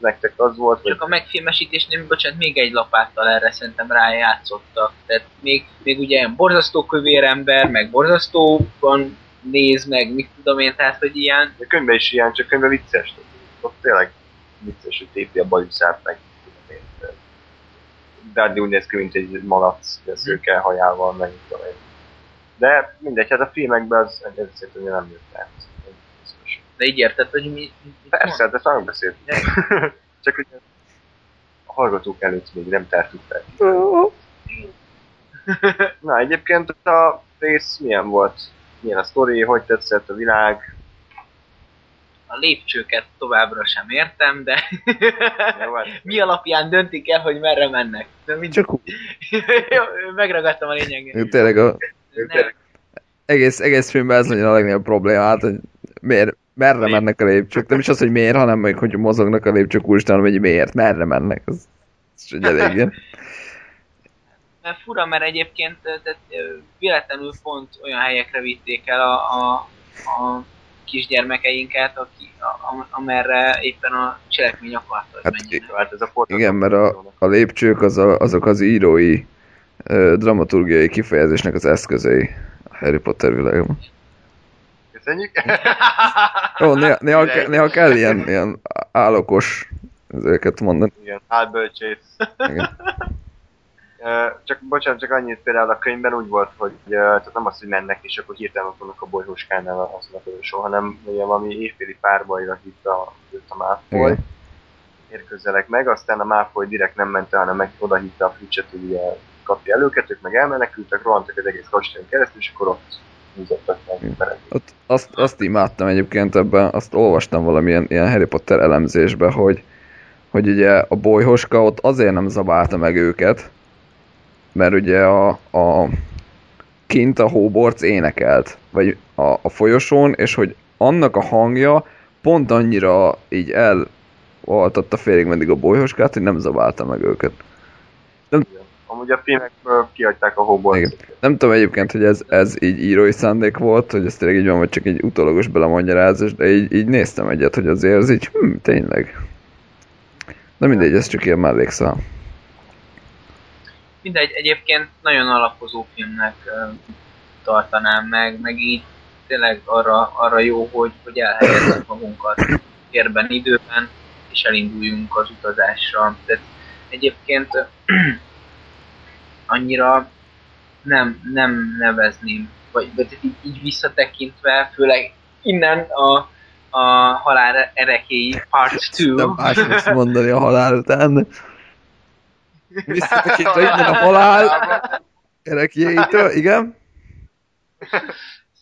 nektek az volt, hogy Csak a megfilmesítésnél, bocsánat, még egy lapáttal erre szerintem rájátszottak. Tehát még, még ugye ilyen borzasztó kövér ember, meg borzasztóban néz, meg mit tudom én, tehát hogy ilyen, a könyvben is ilyen, csak könyvben vicces. Ott tényleg vicces, hogy tépi a bajuszát, meg. Dudley úgy néz ki, mint egy malac, szőke hajával, meg. De mindegy, hát a filmekben az szerintem nem jött át. De így érted, hogy mi... Persze, mond? de már beszéltünk. Csak hogy a hallgatók előtt még nem tártuk fel. Na, egyébként a rész milyen volt? Milyen a sztori, hogy tetszett a világ? A lépcsőket továbbra sem értem, de hát mi alapján döntik el, hogy merre mennek. De mind... Csak úgy. Megragadtam a lényeget. Tényleg a Nem, egész, egész filmben ez nagyon a legnagyobb probléma, hát, hogy miért, merre mennek a lépcsők. Nem is az, hogy miért, hanem meg, hogy mozognak a lépcsők úristen, hanem hogy miért, merre mennek. Ez, ez egy elég ilyen. mert fura, mert egyébként tehát, véletlenül pont olyan helyekre vitték el a, a, a kisgyermekeinket, aki, a, amerre éppen a cselekmény akarta, hogy Hát jó, hát ez a portás. Igen, mert a, a lépcsők az a, azok az írói ö, dramaturgiai kifejezésnek az eszközei a Harry Potter világban. Köszönjük. Jó, néha, néha, ke- néha kell ilyen, ilyen állokos ezeket mondani. Igen, álbölcsész. Igen. Csak, bocsánat, csak annyit például a könyvben úgy volt, hogy tehát nem az, hogy mennek, és akkor hirtelen ott vannak a bolyhóskánál azon a folyosón, hanem ugye valami évféli párbajra hitta őt a Malfoy. Igen. Érkezzelek meg, aztán a Malfoy direkt nem ment el, hanem meg oda hitte a Fitchet, hogy kapja el őket, ők meg elmenekültek, rohantak az egész kastélyon keresztül, és akkor ott húzottak meg. Ott azt, azt imádtam egyébként ebben, azt olvastam valamilyen ilyen Harry Potter elemzésbe, hogy, hogy ugye a bolyhoska ott azért nem zabálta meg őket, mert ugye a, a kint a hóborc énekelt, vagy a, a folyosón, és hogy annak a hangja pont annyira így elvaltatta félig meddig a bolyhoskát, hogy nem zabálta meg őket. Amúgy a filmekből kihagyták a. Igen. Nem tudom egyébként, hogy ez, ez így írói szándék volt, hogy ez tényleg így van, vagy csak egy utólagos belemagyarázás, de így, így néztem egyet, hogy azért ez így, hm, tényleg. De mindegy, ez csak ilyen mellékszál. Mindegy, egyébként nagyon alapozó filmnek tartanám meg, meg így tényleg arra, arra jó, hogy, hogy elhelyezzük magunkat érben, időben, és elinduljunk az utazásra. Tehát egyébként annyira nem, nem nevezném, vagy, vagy így, így visszatekintve, főleg innen a, a halál erekéi part 2. Nem más mondani a halál után. Visszatekintve innen a halál erekjéitől, igen?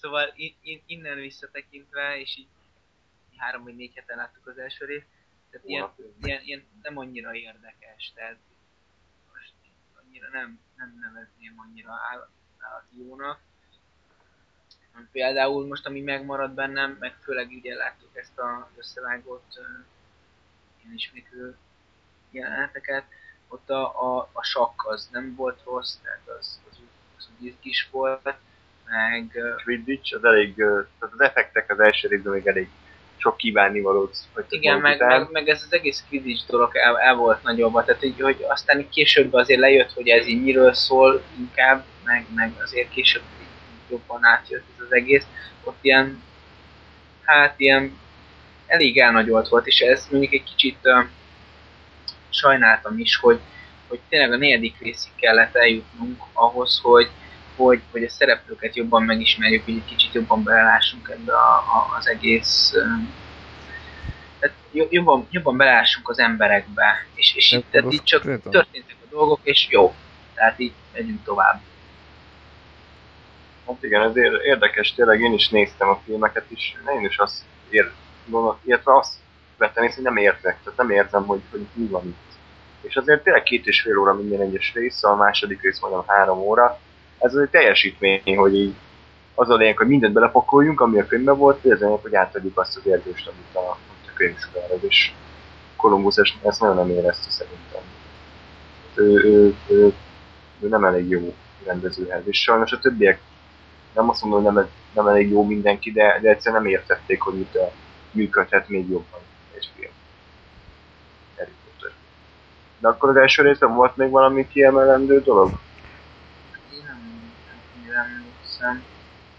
Szóval in, in, innen visszatekintve, és így három vagy négy heten láttuk az első részt, tehát ilyen, ilyen, ilyen, nem annyira érdekes, tehát most annyira nem, nem nevezném annyira áll, állati jónak. Például most, ami megmaradt bennem, meg főleg ugye láttuk ezt a összevágott uh, ilyen ismétlő jeleneteket, ott a, a, a sakk az nem volt rossz, tehát az, az, az úgy is volt, meg... Quidditch az elég, tehát az effektek az első részben még elég sok kívánnivalót Igen, meg, meg, meg, ez az egész Quidditch dolog el, el volt nagyobb, tehát így, hogy aztán később azért lejött, hogy ez így miről szól inkább, meg, meg azért később jobban átjött ez az egész, ott ilyen, hát ilyen elég elnagyolt volt, és ez mondjuk egy kicsit sajnáltam is, hogy, hogy tényleg a negyedik részig kellett eljutnunk ahhoz, hogy, hogy, hogy a szereplőket jobban megismerjük, hogy egy kicsit jobban belelássunk ebbe a, a, az egész tehát jobban, jobban belelássunk az emberekbe, és, és itt, tehát így csak történtek a dolgok, és jó. Tehát így megyünk tovább. Hát igen, ez érdekes, tényleg én is néztem a filmeket, és én is azt ér, illetve azt vettem észre, nem értek, tehát nem érzem, hogy, hogy mi van itt. És azért tényleg két és fél óra minden egyes rész, a második rész mondom három óra. Ez egy teljesítmény, hogy így az a lényeg, hogy mindent belepakoljunk, ami a könyvben volt, hogy az lényeg, hogy átadjuk azt az érzést, amit a, a könyv sugároz, és Kolumbusz ezt nagyon nem érezte szerintem. Ő, ő, ő, ő nem elég jó rendezőhez, és sajnos a többiek nem azt mondom, hogy nem, nem elég jó mindenki, de, de egyszerűen nem értették, hogy mit működhet még jobban egy film. De akkor az első részben volt még valami kiemelendő dolog? Én nem.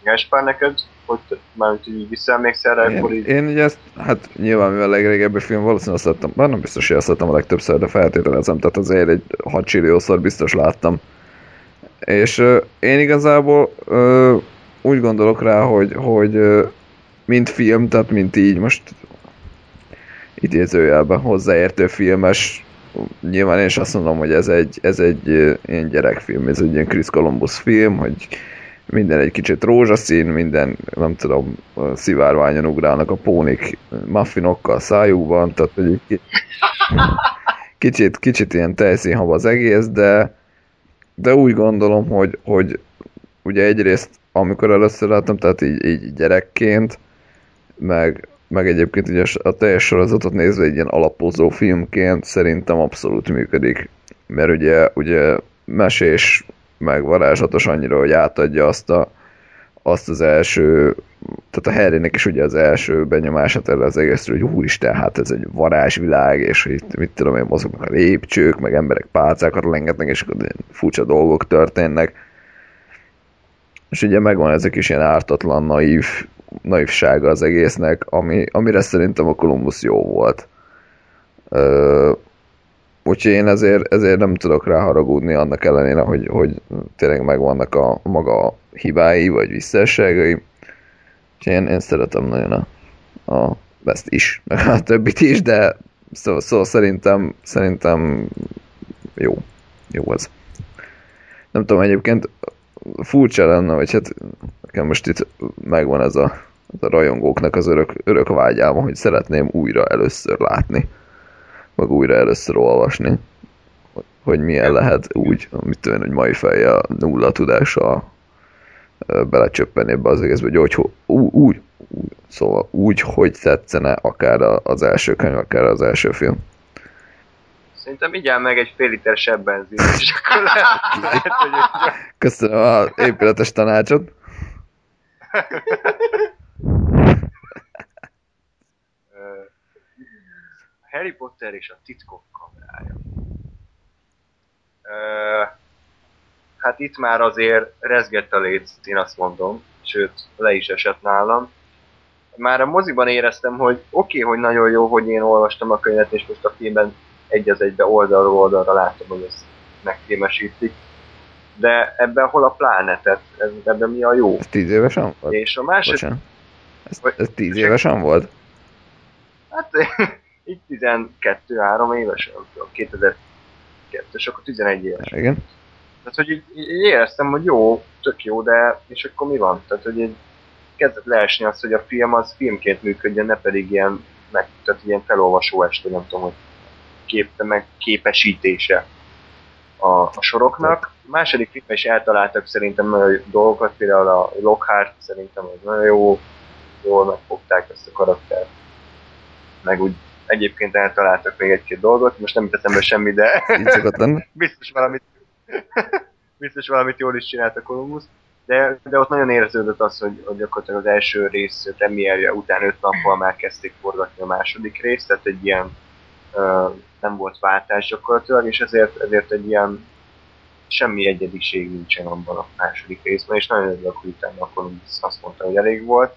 Gáspár, neked? Hogy már így visszaemlékszel rá, én, akkor így... Én ugye ezt, hát nyilván mivel a legrégebbi film valószínűleg azt láttam, bár nem biztos, hogy azt láttam a legtöbbször, de feltételezem, tehát azért egy 6 csilliószor biztos láttam. És uh, én igazából uh, úgy gondolok rá, hogy, hogy uh, mint film, tehát mint így most idézőjelben hozzáértő filmes, nyilván én is azt mondom, hogy ez egy, ez egy ilyen gyerekfilm, ez egy ilyen Chris Columbus film, hogy minden egy kicsit rózsaszín, minden, nem tudom, szivárványon ugrálnak a pónik muffinokkal szájukban, tehát hogy kicsit, kicsit ilyen tejszínhab az egész, de, de úgy gondolom, hogy, hogy ugye egyrészt, amikor először láttam, tehát így, így gyerekként, meg, meg egyébként ugye a teljes sorozatot nézve egy ilyen alapozó filmként szerintem abszolút működik. Mert ugye, ugye mesés, meg varázslatos annyira, hogy átadja azt a, azt az első, tehát a Harrynek is ugye az első benyomását erre az egészről, hogy úristen, hát ez egy varázsvilág, és itt mit tudom én, mozognak a lépcsők, meg emberek pálcákat lengetnek, és akkor furcsa dolgok történnek. És ugye megvan ezek is ilyen ártatlan, naív naivsága az egésznek, ami, amire szerintem a Columbus jó volt. Ö, úgyhogy én ezért, ezért nem tudok rá haragudni annak ellenére, hogy, hogy tényleg megvannak a maga hibái, vagy visszásságai. Úgyhogy én, én szeretem nagyon a, a ezt is, meg a többit is, de szó, szó szerintem, szerintem jó. Jó az. Nem tudom, egyébként furcsa lenne, vagy hát nekem most itt megvan ez a, ez a rajongóknak az örök, örök vágyálma, hogy szeretném újra először látni, meg újra először olvasni, hogy milyen lehet úgy, mit tudom hogy mai fejjel nulla tudással belecsöppenni ebbe az egészbe, hogy hogy, úgy, úgy, szóval úgy, hogy tetszene akár az első könyv, akár az első film. Szerintem igyál meg egy fél liter sebb benzin, és akkor lehet, lehet hogy... Köszönöm az épületes tanácsot. Harry Potter és a titkok kamerája. Hát itt már azért rezgett a léc, én azt mondom, sőt, le is esett nálam. Már a moziban éreztem, hogy oké, okay, hogy nagyon jó, hogy én olvastam a könyvet, és most a filmben egy az egybe oldalról oldalra látom, hogy ezt megfilmesítik. De ebben hol a plánetet? Ez, ebben mi a jó? Ez tíz évesen volt? És a másik... Ez, ez tíz évesen volt? Hát így 12-3 éves, nem tudom, 2002-es, akkor 11 éves. Igen. Tehát, hogy így, így éreztem, hogy jó, tök jó, de és akkor mi van? Tehát, hogy így kezdett leesni az, hogy a film az filmként működjön, ne pedig ilyen, meg, tehát ilyen felolvasó este, nem tudom, hogy kép, meg képesítése a, a soroknak. A második filmben is eltaláltak szerintem dolgokat, például a Lockhart szerintem az nagyon jó, jól megfogták ezt a karaktert. Meg úgy egyébként eltaláltak még egy-két dolgot, most nem teszem be semmi, de biztos valamit biztos valamit jól is csinált a Columbus. De, de ott nagyon érződött az, hogy, hogy gyakorlatilag az első rész premierje után öt nappal már kezdték forgatni a második részt, tehát egy ilyen nem volt váltás gyakorlatilag, és ezért, ezért egy ilyen semmi egyediség nincsen abban a második részben, és nagyon örülök, hogy utána a Columbus azt mondta, hogy elég volt,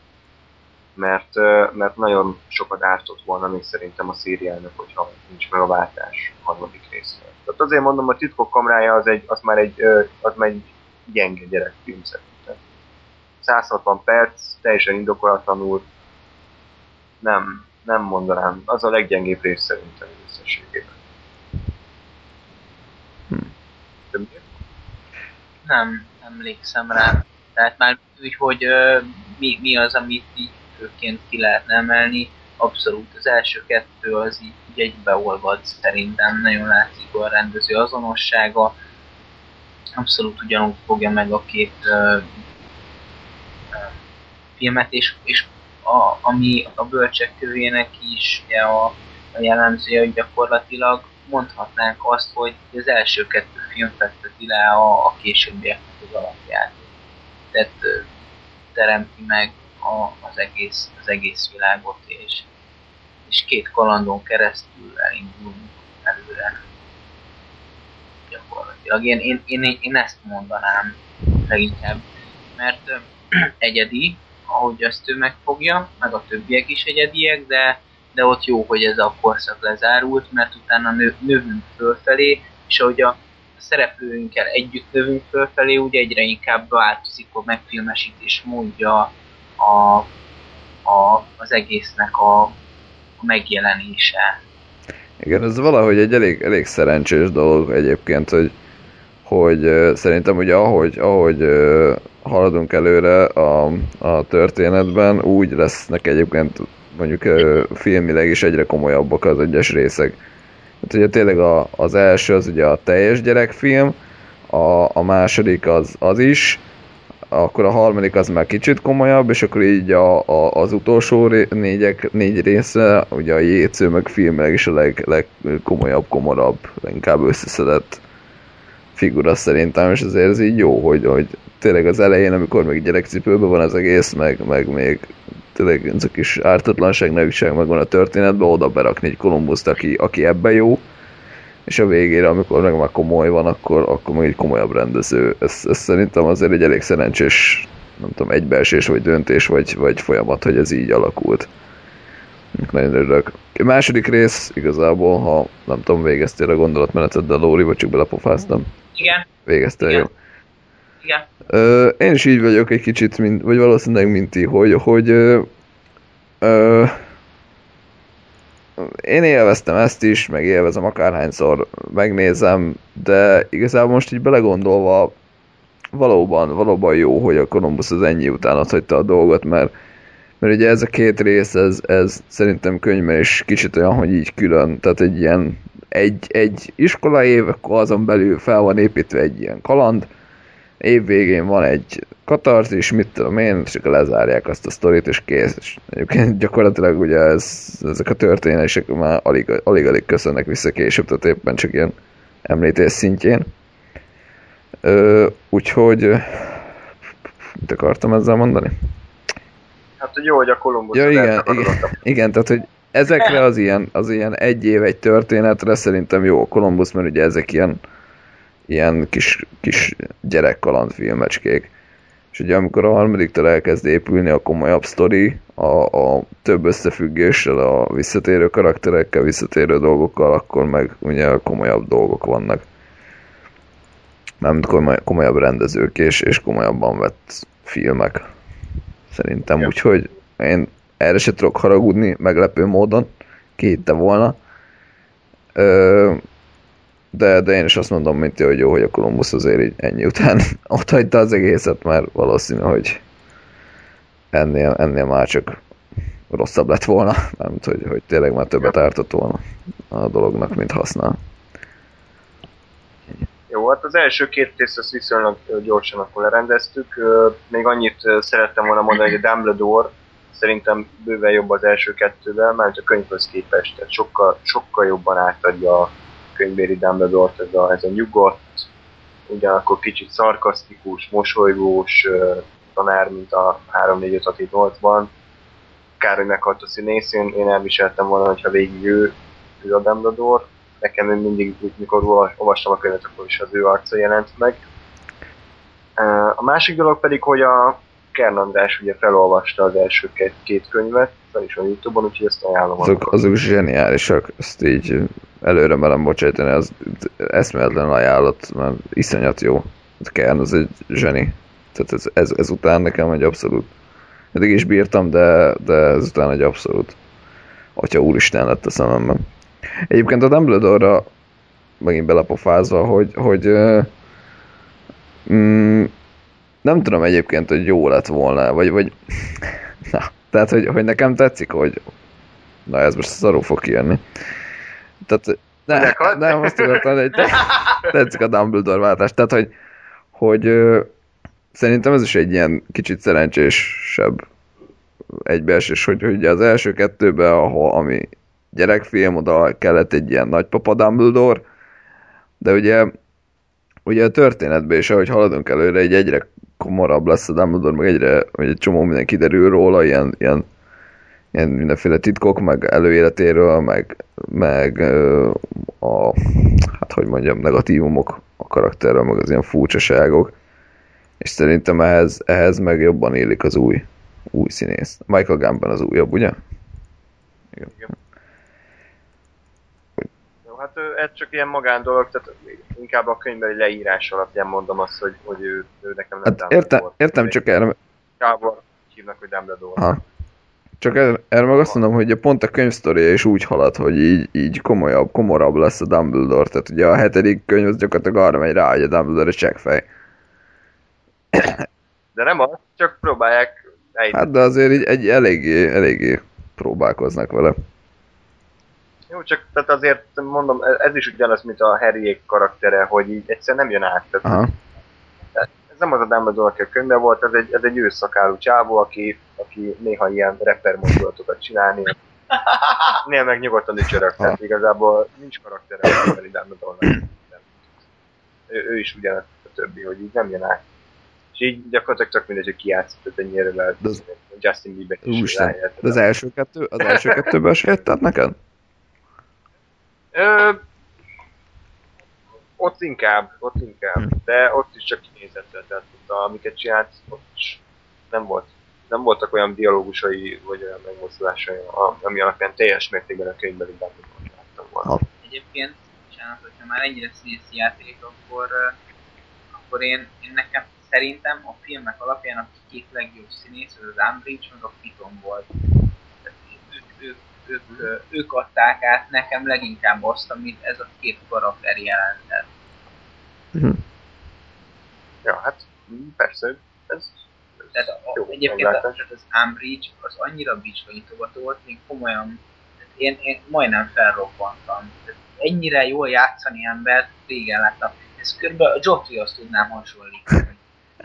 mert, mert nagyon sokat ártott volna még szerintem a szériának, hogyha nincs meg a váltás a harmadik részben. Tehát azért mondom, a titkok kamrája az, egy, az már egy, az már egy gyenge gyerekfilm szerintem. 160 perc, teljesen indokolatlanul, nem, nem mondanám, az a leggyengébb rész szerintem összességében. Hm. Nem emlékszem rá. Tehát már úgy, hogy ö, mi, mi az, amit így főként ki lehetne emelni, abszolút az első kettő az így, így egybeolvad szerintem, nagyon látszik a rendező azonossága, abszolút ugyanúgy fogja meg a két ö, ö, filmet, és, és a, ami a bölcsek kövének is ugye a, a jellemzője, hogy gyakorlatilag mondhatnánk azt, hogy az első kettő film fekteti le a, a későbbieknek az alapját. Tehát teremti meg a, az, egész, az egész világot, és, és két kalandon keresztül elindulunk előre gyakorlatilag. Én, én, én, én ezt mondanám leginkább, mert egyedi, ahogy azt ő megfogja, meg a többiek is egyediek, de, de ott jó, hogy ez a korszak lezárult, mert utána nő, növünk fölfelé, és ahogy a szereplőinkkel együtt növünk fölfelé, ugye egyre inkább változik a megfilmesítés módja, a, a, az egésznek a, a megjelenése. Igen, ez valahogy egy elég, elég szerencsés dolog egyébként, hogy, hogy szerintem ugye ahogy, ahogy haladunk előre a, a történetben, úgy lesznek egyébként mondjuk filmileg is egyre komolyabbak az egyes részek. Hát ugye tényleg a, az első az ugye a teljes gyerekfilm, a, a második az, az is, akkor a harmadik az már kicsit komolyabb, és akkor így a, a, az utolsó ré, négyek, négy része, ugye a jétsző meg filmileg is a leg, legkomolyabb, komorabb, inkább összeszedett figura szerintem, és azért ez így jó, hogy, hogy tényleg az elején, amikor még gyerekcipőben van az egész, meg, meg még tényleg ez a kis ártatlanság, nevűség megvan a történetben, oda berakni egy Kolumbuszt, aki, aki ebben jó, és a végére, amikor meg már komoly van, akkor, akkor meg egy komolyabb rendező. Ez, ez szerintem azért egy elég szerencsés, nem tudom, egybeesés, vagy döntés, vagy, vagy folyamat, hogy ez így alakult. Nagyon örülök. A második rész igazából, ha nem tudom, végeztél a gondolatmenetet, de Lóri, vagy csak belepofáztam. Igen, Végeztél, Igen. jó. igen. Ö, én is így vagyok egy kicsit, mint, vagy valószínűleg mint ti, hogy, hogy ö, ö, én élveztem ezt is, meg élvezem akárhányszor megnézem, de igazából most így belegondolva valóban, valóban jó, hogy a Columbus az ennyi után ott hagyta a dolgot, mert, mert ugye ez a két rész, ez, ez szerintem könyvben is kicsit olyan, hogy így külön, tehát egy ilyen egy, egy iskola év, akkor azon belül fel van építve egy ilyen kaland, év végén van egy katarzis, mit tudom én, és akkor lezárják azt a sztorit, és kész. És egyébként gyakorlatilag ugye ez, ezek a történések már alig, alig, alig köszönnek vissza később, tehát éppen csak ilyen említés szintjén. Ö, úgyhogy mit akartam ezzel mondani? Hát, hogy jó, hogy a Columbus Ja, igen, igen, igen, tehát hogy ezekre az ilyen, az ilyen egy év egy történetre szerintem jó a Columbus, mert ugye ezek ilyen, ilyen kis, kis gyerekkalandfilmecskék. És ugye amikor a harmadiktől elkezd épülni a komolyabb sztori, a, a több összefüggéssel, a visszatérő karakterekkel, visszatérő dolgokkal, akkor meg ugye komolyabb dolgok vannak. Mármint komoly, komolyabb rendezők és, és komolyabban vett filmek. Szerintem, Ja. úgyhogy én erre se tudok haragudni, meglepő módon. kihitte volna. Ö, de, de én is azt mondom, mint hogy jó, hogy a Columbus azért így ennyi után ott hagyta az egészet, mert valószínű, hogy ennél, ennél már csak rosszabb lett volna, mert hogy, hogy tényleg már többet ártott volna a dolognak, mint használ. Jó, hát az első két részt azt viszonylag gyorsan akkor lerendeztük. Még annyit szerettem volna mondani, hogy a Dumbledore szerintem bőven jobb az első kettővel, már a könyvhöz képest, tehát sokkal, sokkal jobban átadja a könyvbéri Dumbledore-t, ez a, ez a nyugodt, ugyanakkor kicsit szarkasztikus, mosolygós ö, tanár, mint a 3 4 5 6 8-ban. Kár, hogy meghalt a színész, én, én elviseltem volna, hogyha végig ő, ő a Dumbledore. Nekem mindig, mikor olvas- olvastam a könyvet, akkor is az ő arca jelent meg. A másik dolog pedig, hogy a Kern András ugye felolvasta az első két, két könyvet, fel is a Youtube-on, úgyhogy ezt ajánlom. Azok, azok zseniálisak, ezt így előre merem bocsájtani, az eszméletlen ajánlat, mert iszonyat jó. Kern az egy zseni. Tehát ez, ez, ez után nekem egy abszolút. Eddig is bírtam, de, de ezután egy abszolút. Atya úristen lett a szememben. Egyébként a Dumbledore-ra megint belepofázva, hogy, hogy mm, nem tudom egyébként, hogy jó lett volna, vagy, vagy na, tehát, hogy, hogy nekem tetszik, hogy na ez most szarul fog kijönni. Tehát, ne, nem, azt akartam, hogy te, tetszik a Dumbledore váltás. Tehát, hogy, hogy ö, szerintem ez is egy ilyen kicsit szerencsésebb egybeesés, hogy, hogy az első kettőben, ahol, ami gyerekfilm, oda kellett egy ilyen nagypapa Dumbledore, de ugye, ugye a történetben is, ahogy haladunk előre, egy egyre komorabb lesz a Dumbledore, meg egyre, vagy egy csomó minden kiderül róla, ilyen, ilyen, ilyen mindenféle titkok, meg előéletéről, meg, meg a, hát hogy mondjam, negatívumok a karakterről, meg az ilyen furcsaságok. És szerintem ehhez, ehhez meg jobban élik az új, új színész. Michael Gambon az újabb, ugye? Hát ö, ez csak ilyen magán dolog, tehát inkább a könyvbeli leírás alapján mondom azt, hogy, hogy ő, ő nekem nem Hát értem, értem csak erre, Gábor hívnak, hogy Dumbledore. Aha. Csak erre, erre meg azt mondom, hogy pont a könyvsztoria is úgy halad, hogy így, így komolyabb, komorabb lesz a Dumbledore. Tehát ugye a hetedik könyv az gyakorlatilag arra megy rá, hogy a Dumbledore csekkfej. De nem az, csak próbálják eljutni. Hát de azért így egy eléggé, eléggé próbálkoznak vele. Jó, csak tehát azért mondom, ez is ugyanaz, mint a Harryék karaktere, hogy így egyszerűen nem jön át. Tehát Aha. ez nem az a Dumbledore, aki a könyvben volt, ez egy, ez egy őszakálú csávó, aki, aki néha ilyen rapper mozdulatokat csinál, néha, meg nyugodtan ücsörög, tehát igazából nincs karaktere a könyvbeli Dumbledore-nak. Ő, ő, is ugyanaz a többi, hogy így nem jön át. És így gyakorlatilag csak mindegy, hogy kijátszott, tehát ennyire lehet az- Justin Bieber is Úristen. De az első kettő, az első kettőben se jött neked? Ö, ott inkább, ott inkább, de ott is csak kinézettel, tehát ott, amiket csinált, ott is nem volt. Nem voltak olyan dialógusai, vagy olyan megmozdulásai, a- ami alapján teljes mértékben a könyvbeli Dumbledore láttam volna. Ha. Egyébként, bocsánat, hogyha már ennyire színészi játék, akkor, akkor én, én nekem szerintem a filmek alapján a két legjobb színész, az az Umbridge meg a Piton volt. Tehát ők, ők, ők, ők adták át nekem leginkább azt, amit ez a két karakter jelentett. Ja, hát mm, persze, ez Tehát a, Jó, egyébként a, tehát az Umbridge az annyira bicsonyitogató volt, még komolyan, tehát én, én majdnem felrobbantam. Tehát ennyire jól játszani embert régen láttam. Ez kb. a Joffrey azt tudnám hasonlítani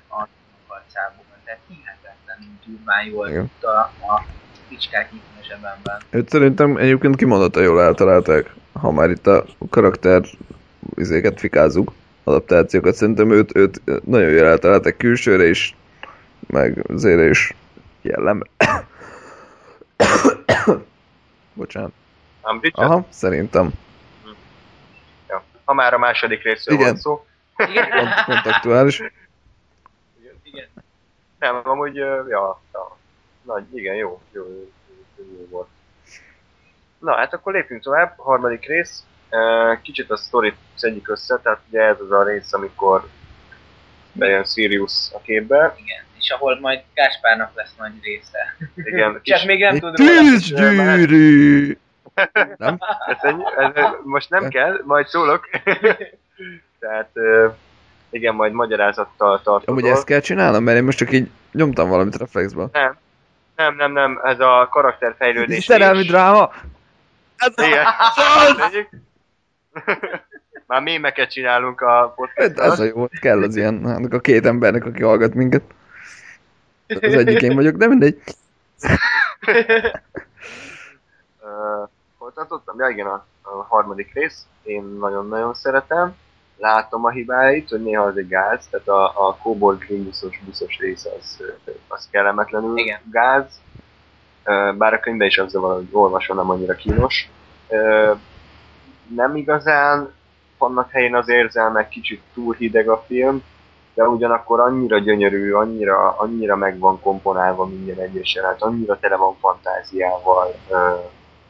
a harcában. Tehát hihetetlenül durván jól tudta a picskák nyitni a zsebemben. Őt szerintem egyébként kimondottan jól eltalálták, ha már itt a karakter izéket fikázzuk, adaptációkat, szerintem őt, őt nagyon jól eltalálták külsőre is, meg azért is jellemre. Bocsánat. Umbridge. Aha, szerintem. Ja. Ha már a második részről Igen. van szó. Igen, Pont, pont aktuális. igen. Nem, amúgy, ja, ja. Nagy, igen, jó, jó, jó, jó, jó volt. Na, hát akkor lépjünk tovább, harmadik rész. Kicsit a sztorit szedjük össze, tehát ugye ez az a rész, amikor bejön Sirius a képbe. igen. És ahol majd Gáspárnak lesz nagy része. Igen, Csak kis, még nem Egy tud róla. tűzgyűrű! Nem? Ez, ennyi, ez, most nem kell, majd szólok. Tehát igen, majd magyarázattal tartom. Amúgy ezt kell csinálnom, mert én most csak így nyomtam valamit reflexből. Nem, nem, nem, nem, ez a karakterfejlődés. Szerelmi dráma! Ez Igen. Tegyük. Már mémeket csinálunk a podcast Ez a jó, kell az ilyen, annak a két embernek, aki hallgat minket. Az egyik én vagyok, de mindegy. Uh, hol tartottam? Ja igen, a, a harmadik rész. Én nagyon-nagyon szeretem. Látom a hibáit, hogy néha az egy gáz, tehát a, a Cobalt Green buszos, rész az, az kellemetlenül Igen. gáz. Bár a könyvben is azzal valahogy olvasom, nem annyira kínos. Nem igazán vannak helyén az érzelmek, kicsit túl hideg a film, de ugyanakkor annyira gyönyörű, annyira, annyira meg van komponálva minden egyes jelenet, annyira tele van fantáziával.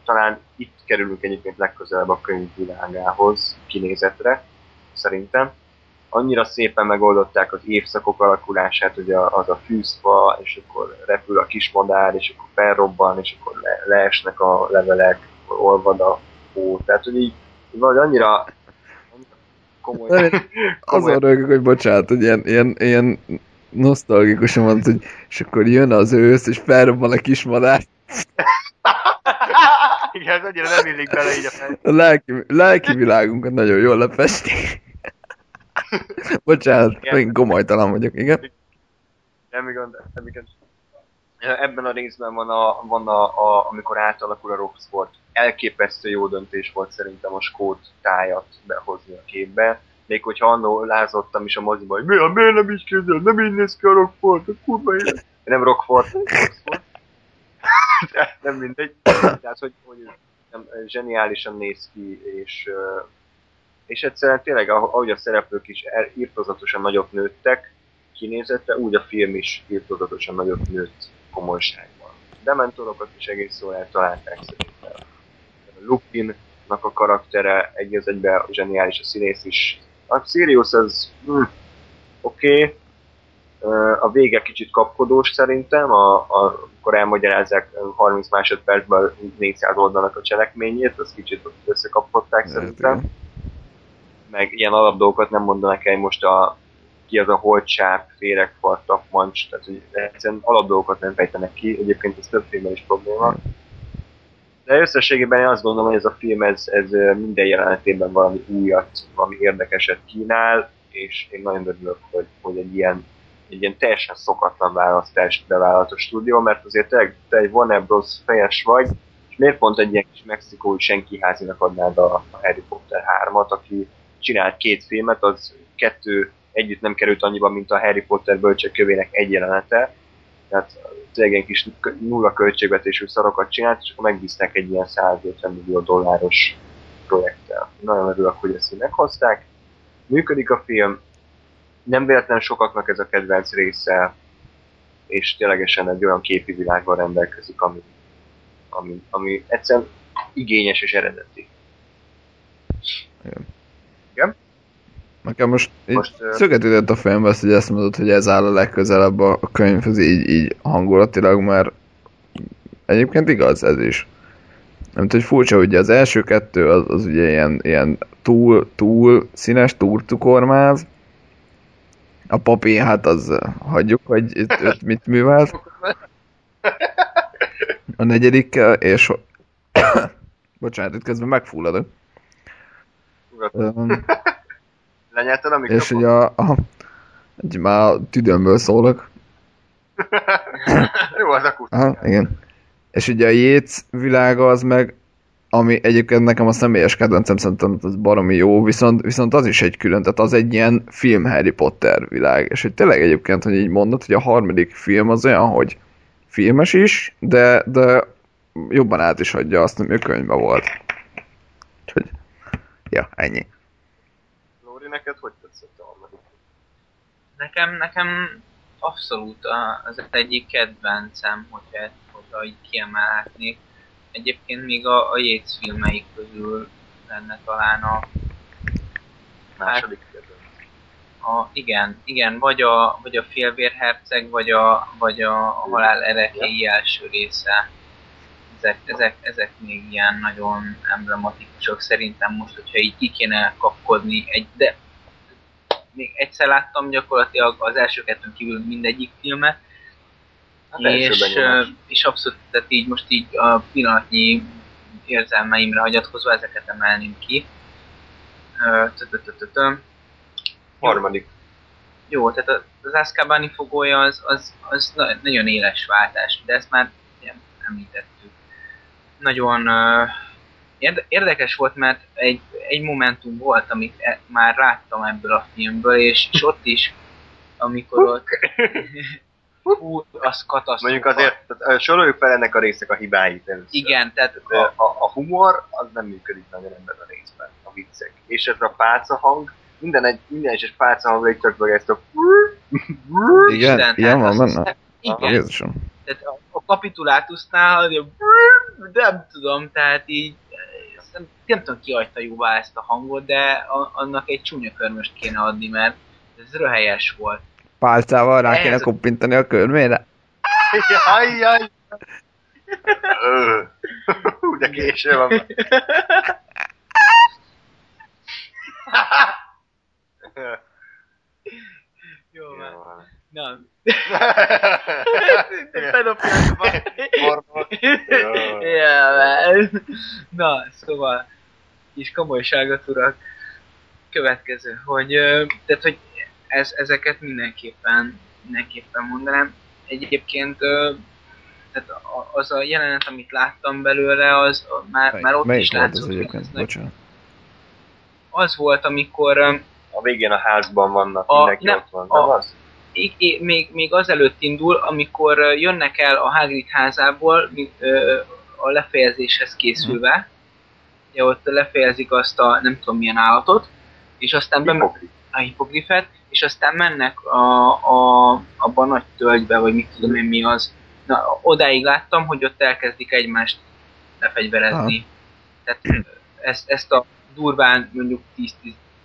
Talán itt kerülünk egyébként legközelebb a könyv világához, kinézetre, szerintem. Annyira szépen megoldották az évszakok alakulását, hogy az a fűzfa, és akkor repül a kismadár, és akkor felrobban, és akkor le, leesnek a levelek, akkor olvad a hó. Tehát, hogy így vagy annyira, annyira komoly, Azon rögök, hogy bocsánat, hogy ilyen, ilyen, ilyen nosztalgikusan mondta, hogy és akkor jön az ősz, és felrobban a kismadár. Igen, ez annyira nem illik bele így a fej. A lelki, lelki világunkat nagyon jól lefestik. Bocsánat, Igen. én gomolytalan vagyok, igen. Nem gond, nem igaz. Ebben a részben van, a, van a, a, amikor átalakul a Rocksport. Elképesztő jó döntés volt szerintem a skót tájat behozni a képbe. Még hogyha annó lázottam is a moziba, hogy miért, miért nem így képzel, nem így néz ki a Rockford, a kurva élet. Nem Rockford, Rocksport. De nem mindegy. Tehát, hogy, hogy nem, zseniálisan néz ki, és, és egyszerűen tényleg, ah- ahogy a szereplők is írtozatosan nagyot nőttek, kinézetre, úgy a film is írtozatosan nagyot nőtt komolyságban. Dementorokat is egész jól eltalálták szerintem. Lupinnak a karaktere egy az egyben zseniális, a színész is. A Sirius az hm, oké, okay. a vége kicsit kapkodós szerintem, a, a, akkor elmagyarázzák 30 másodpercben 400 oldalnak a cselekményét, az kicsit összekapkodták szerintem meg ilyen alapdolgokat nem mondanak el, most a, ki az a holtsáp, féregfal, tapmancs, tehát hogy egyszerűen alapdolgokat nem fejtenek ki, egyébként ez több filmben is probléma. De összességében én azt gondolom, hogy ez a film ez, ez minden jelenetében valami újat, valami érdekeset kínál, és én nagyon örülök, hogy, hogy egy ilyen egy ilyen teljesen szokatlan választást bevállalt a stúdió, mert azért te, te egy Warner Bros. fejes vagy, és miért pont egy ilyen kis mexikói senki házinak adnád a Harry Potter 3-at, aki csinált két filmet, az kettő együtt nem került annyiba, mint a Harry Potter bölcsekkövének egy jelenete. Tehát tényleg egy kis nulla költségvetésű szarokat csinált, és akkor megbízták egy ilyen 150 millió dolláros projekttel. Nagyon örülök, hogy ezt így meghozták. Működik a film, nem véletlen sokaknak ez a kedvenc része, és ténylegesen egy olyan képi világgal rendelkezik, ami, ami, ami egyszerűen igényes és eredeti. Nekem most, így Most, szöget ütött a fejembe azt, hogy ezt mondod, hogy ez áll a legközelebb a, könyvhöz így, így hangulatilag, mert egyébként igaz ez is. Nem hogy furcsa, ugye az első kettő az, az ugye ilyen, ilyen túl, túl színes, túl cukormáz. A papi, hát az hagyjuk, hogy itt, itt mit művelt. A negyedikkel, és bocsánat, itt közben megfulladok. Um, Lenyelted a és mikrofon? ugye a, a, egy már a tüdőmből szólok. Jó, az akusztika. Aha, igen. És ugye a Jéz világa az meg, ami egyébként nekem a személyes kedvencem szerintem az baromi jó, viszont, viszont az is egy külön, tehát az egy ilyen film Harry Potter világ. És hogy tényleg egyébként, hogy így mondod, hogy a harmadik film az olyan, hogy filmes is, de, de jobban át is adja azt, ami a könyvben volt. Úgyhogy, ja, ennyi. Neked hogy tetszett a harmadik? Nekem, nekem abszolút az egyik kedvencem, hogyha, hogyha így kiemelhetnék. Egyébként még a, a Yates filmeik közül lenne talán a, Második kedvenc. a igen, igen, vagy a, vagy a félvérherceg, vagy a, vagy a, a halál erekéi első része. Ezek, ezek, ezek még ilyen nagyon emblematikusok szerintem most, hogyha így ki kéne kapkodni egy, de még egyszer láttam gyakorlatilag az első kettőn kívül mindegyik filmet, Hát és, és abszolút, tehát így most így a pillanatnyi érzelmeimre hagyatkozva ezeket emelném ki. Harmadik. Jó, tehát az Azkabani fogója az, az, az na- nagyon éles váltás, de ezt már ugye, említettük. Nagyon érde- érdekes volt, mert egy, egy momentum volt, amit e- már láttam ebből a filmből, és, és ott is, amikor ott... Hú, az katasztrófa. Mondjuk azért, tehát, soroljuk fel ennek a résznek a hibáit először. Igen, tehát A, a, a humor az nem működik nagyon ebben a részben, a viccek. És ez a pálca hang, minden, egy, minden egyes pálca hang egy csak ezt a... Igen, Isten, ilyen van tehát az- benne? Igen, Jézusom. Tehát a, a kapitulátusnál, hogy a nem tudom, tehát így nem, nem tudom ki hagyta jóvá ezt a hangot, de a, annak egy csúnya körmöst kéne adni, mert ez röhelyes volt. Pálcával rá Ez- kéne koppintani a körmére? Jaj, jaj! De késő van. Jó van. Van. Pornó. Jó. Ja, man. Na, szóval, kis komolyságot urak. Következő, hogy, tehát, hogy ez, ezeket mindenképpen, mindenképpen mondanám. Egyébként tehát az a jelenet, amit láttam belőle, az már, már ott Melyik is volt az látszott, egyébként? nagy- Bocsánat. az volt, amikor A végén a házban vannak, A- mindenki nem, ott van. a- Nem az? Még, még, azelőtt indul, amikor jönnek el a Hagrid házából a lefejezéshez készülve. Ja, ott lefejezik azt a nem tudom milyen állatot, és aztán be, a hipogrifet, és aztán mennek a, a, abban a nagy tölgybe, vagy mit tudom én mi az. Na, odáig láttam, hogy ott elkezdik egymást lefegyverezni. Tehát ezt, ezt a durván mondjuk 10,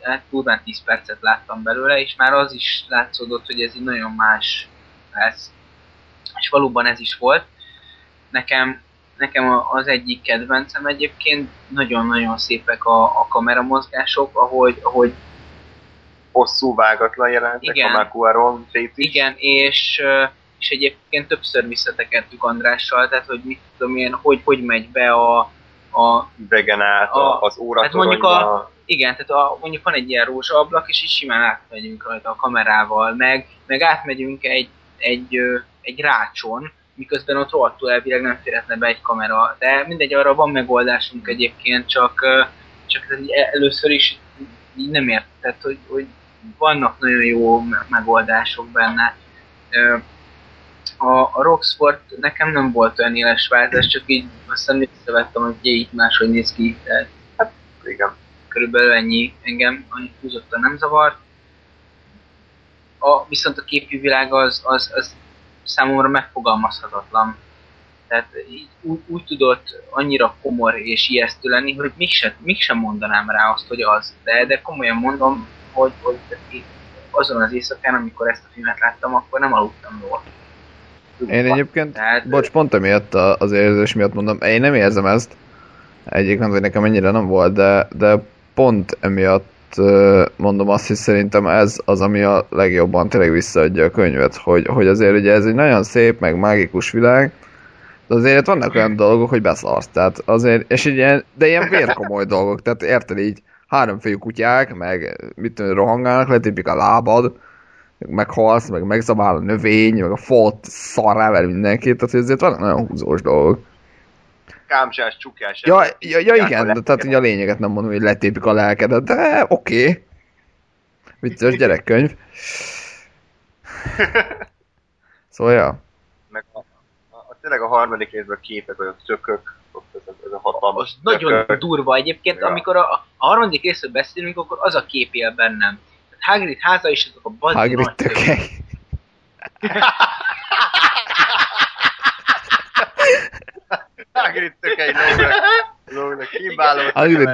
10, hát durván 10 percet láttam belőle, és már az is látszódott, hogy ez így nagyon más lesz. És valóban ez is volt. Nekem, nekem a- az egyik kedvencem egyébként, nagyon-nagyon szépek a, a kameramozgások, ahogy, ahogy Hosszú vágatlan jelentek, Igen. a Makuaron fétis. Igen, és, és egyébként többször visszatekertük Andrással, tehát hogy mit tudom én, hogy, hogy megy be a, a Üvegen át, A- a, az hát mondjuk óratoronyba. Igen, tehát a, mondjuk van egy ilyen rózsaablak, és így simán átmegyünk rajta a kamerával, meg, meg átmegyünk egy, egy, egy rácson, miközben ott rohadtul elvileg nem férhetne be egy kamera, de mindegy, arra van megoldásunk egyébként, csak, csak először is így nem ért, tehát hogy, hogy vannak nagyon jó me- megoldások benne. A, a Roxford nekem nem volt olyan éles váltás, csak így aztán visszavettem, hogy így máshogy néz ki, tehát Igen. Körülbelül ennyi engem, annyit túlzottan nem zavart. A, viszont a képi világ az, az, az számomra megfogalmazhatatlan. Tehát így, úgy, úgy tudott annyira komor és ijesztő lenni, hogy mégsem, mégsem mondanám rá azt, hogy az. De, de komolyan mondom, hogy, hogy azon az éjszakán, amikor ezt a filmet láttam, akkor nem aludtam jól. Én egyébként, Tehát- bocs, pont emiatt az érzés miatt mondom, én nem érzem ezt, egyébként, hogy nekem ennyire nem volt, de, de pont emiatt mondom azt, hogy szerintem ez az, ami a legjobban tényleg visszaadja a könyvet, hogy, hogy azért ugye ez egy nagyon szép, meg mágikus világ, de azért vannak olyan dolgok, hogy beszarsz, tehát azért, és ilyen, de ilyen vérkomoly dolgok, tehát érted így, háromfejű kutyák, meg mit tudom, rohangálnak, letépik a lábad, meg meghalsz, meg megzabál a növény, meg a fot szarrá mindenkit, tehát ezért vannak nagyon húzós dolgok. Kámcsás, csukjás. Ja, ja, ja igen, de, tehát ugye a lényeget nem mondom, hogy letépik a lelkedet, de oké. Okay. Vicces gyerekkönyv. Szóval, ja. Meg a, a, a, tényleg a harmadik részben a képek, tökök, ott ez, a- ez a hatalmas Az nagyon durva egyébként, Ja. amikor a, a harmadik részről beszélünk, akkor az a kép él bennem. Hagrid háza és azok a bazdi Hagrid tökei. Hagrid tökei lógnak. Lógnak, kiváló. Hagrid.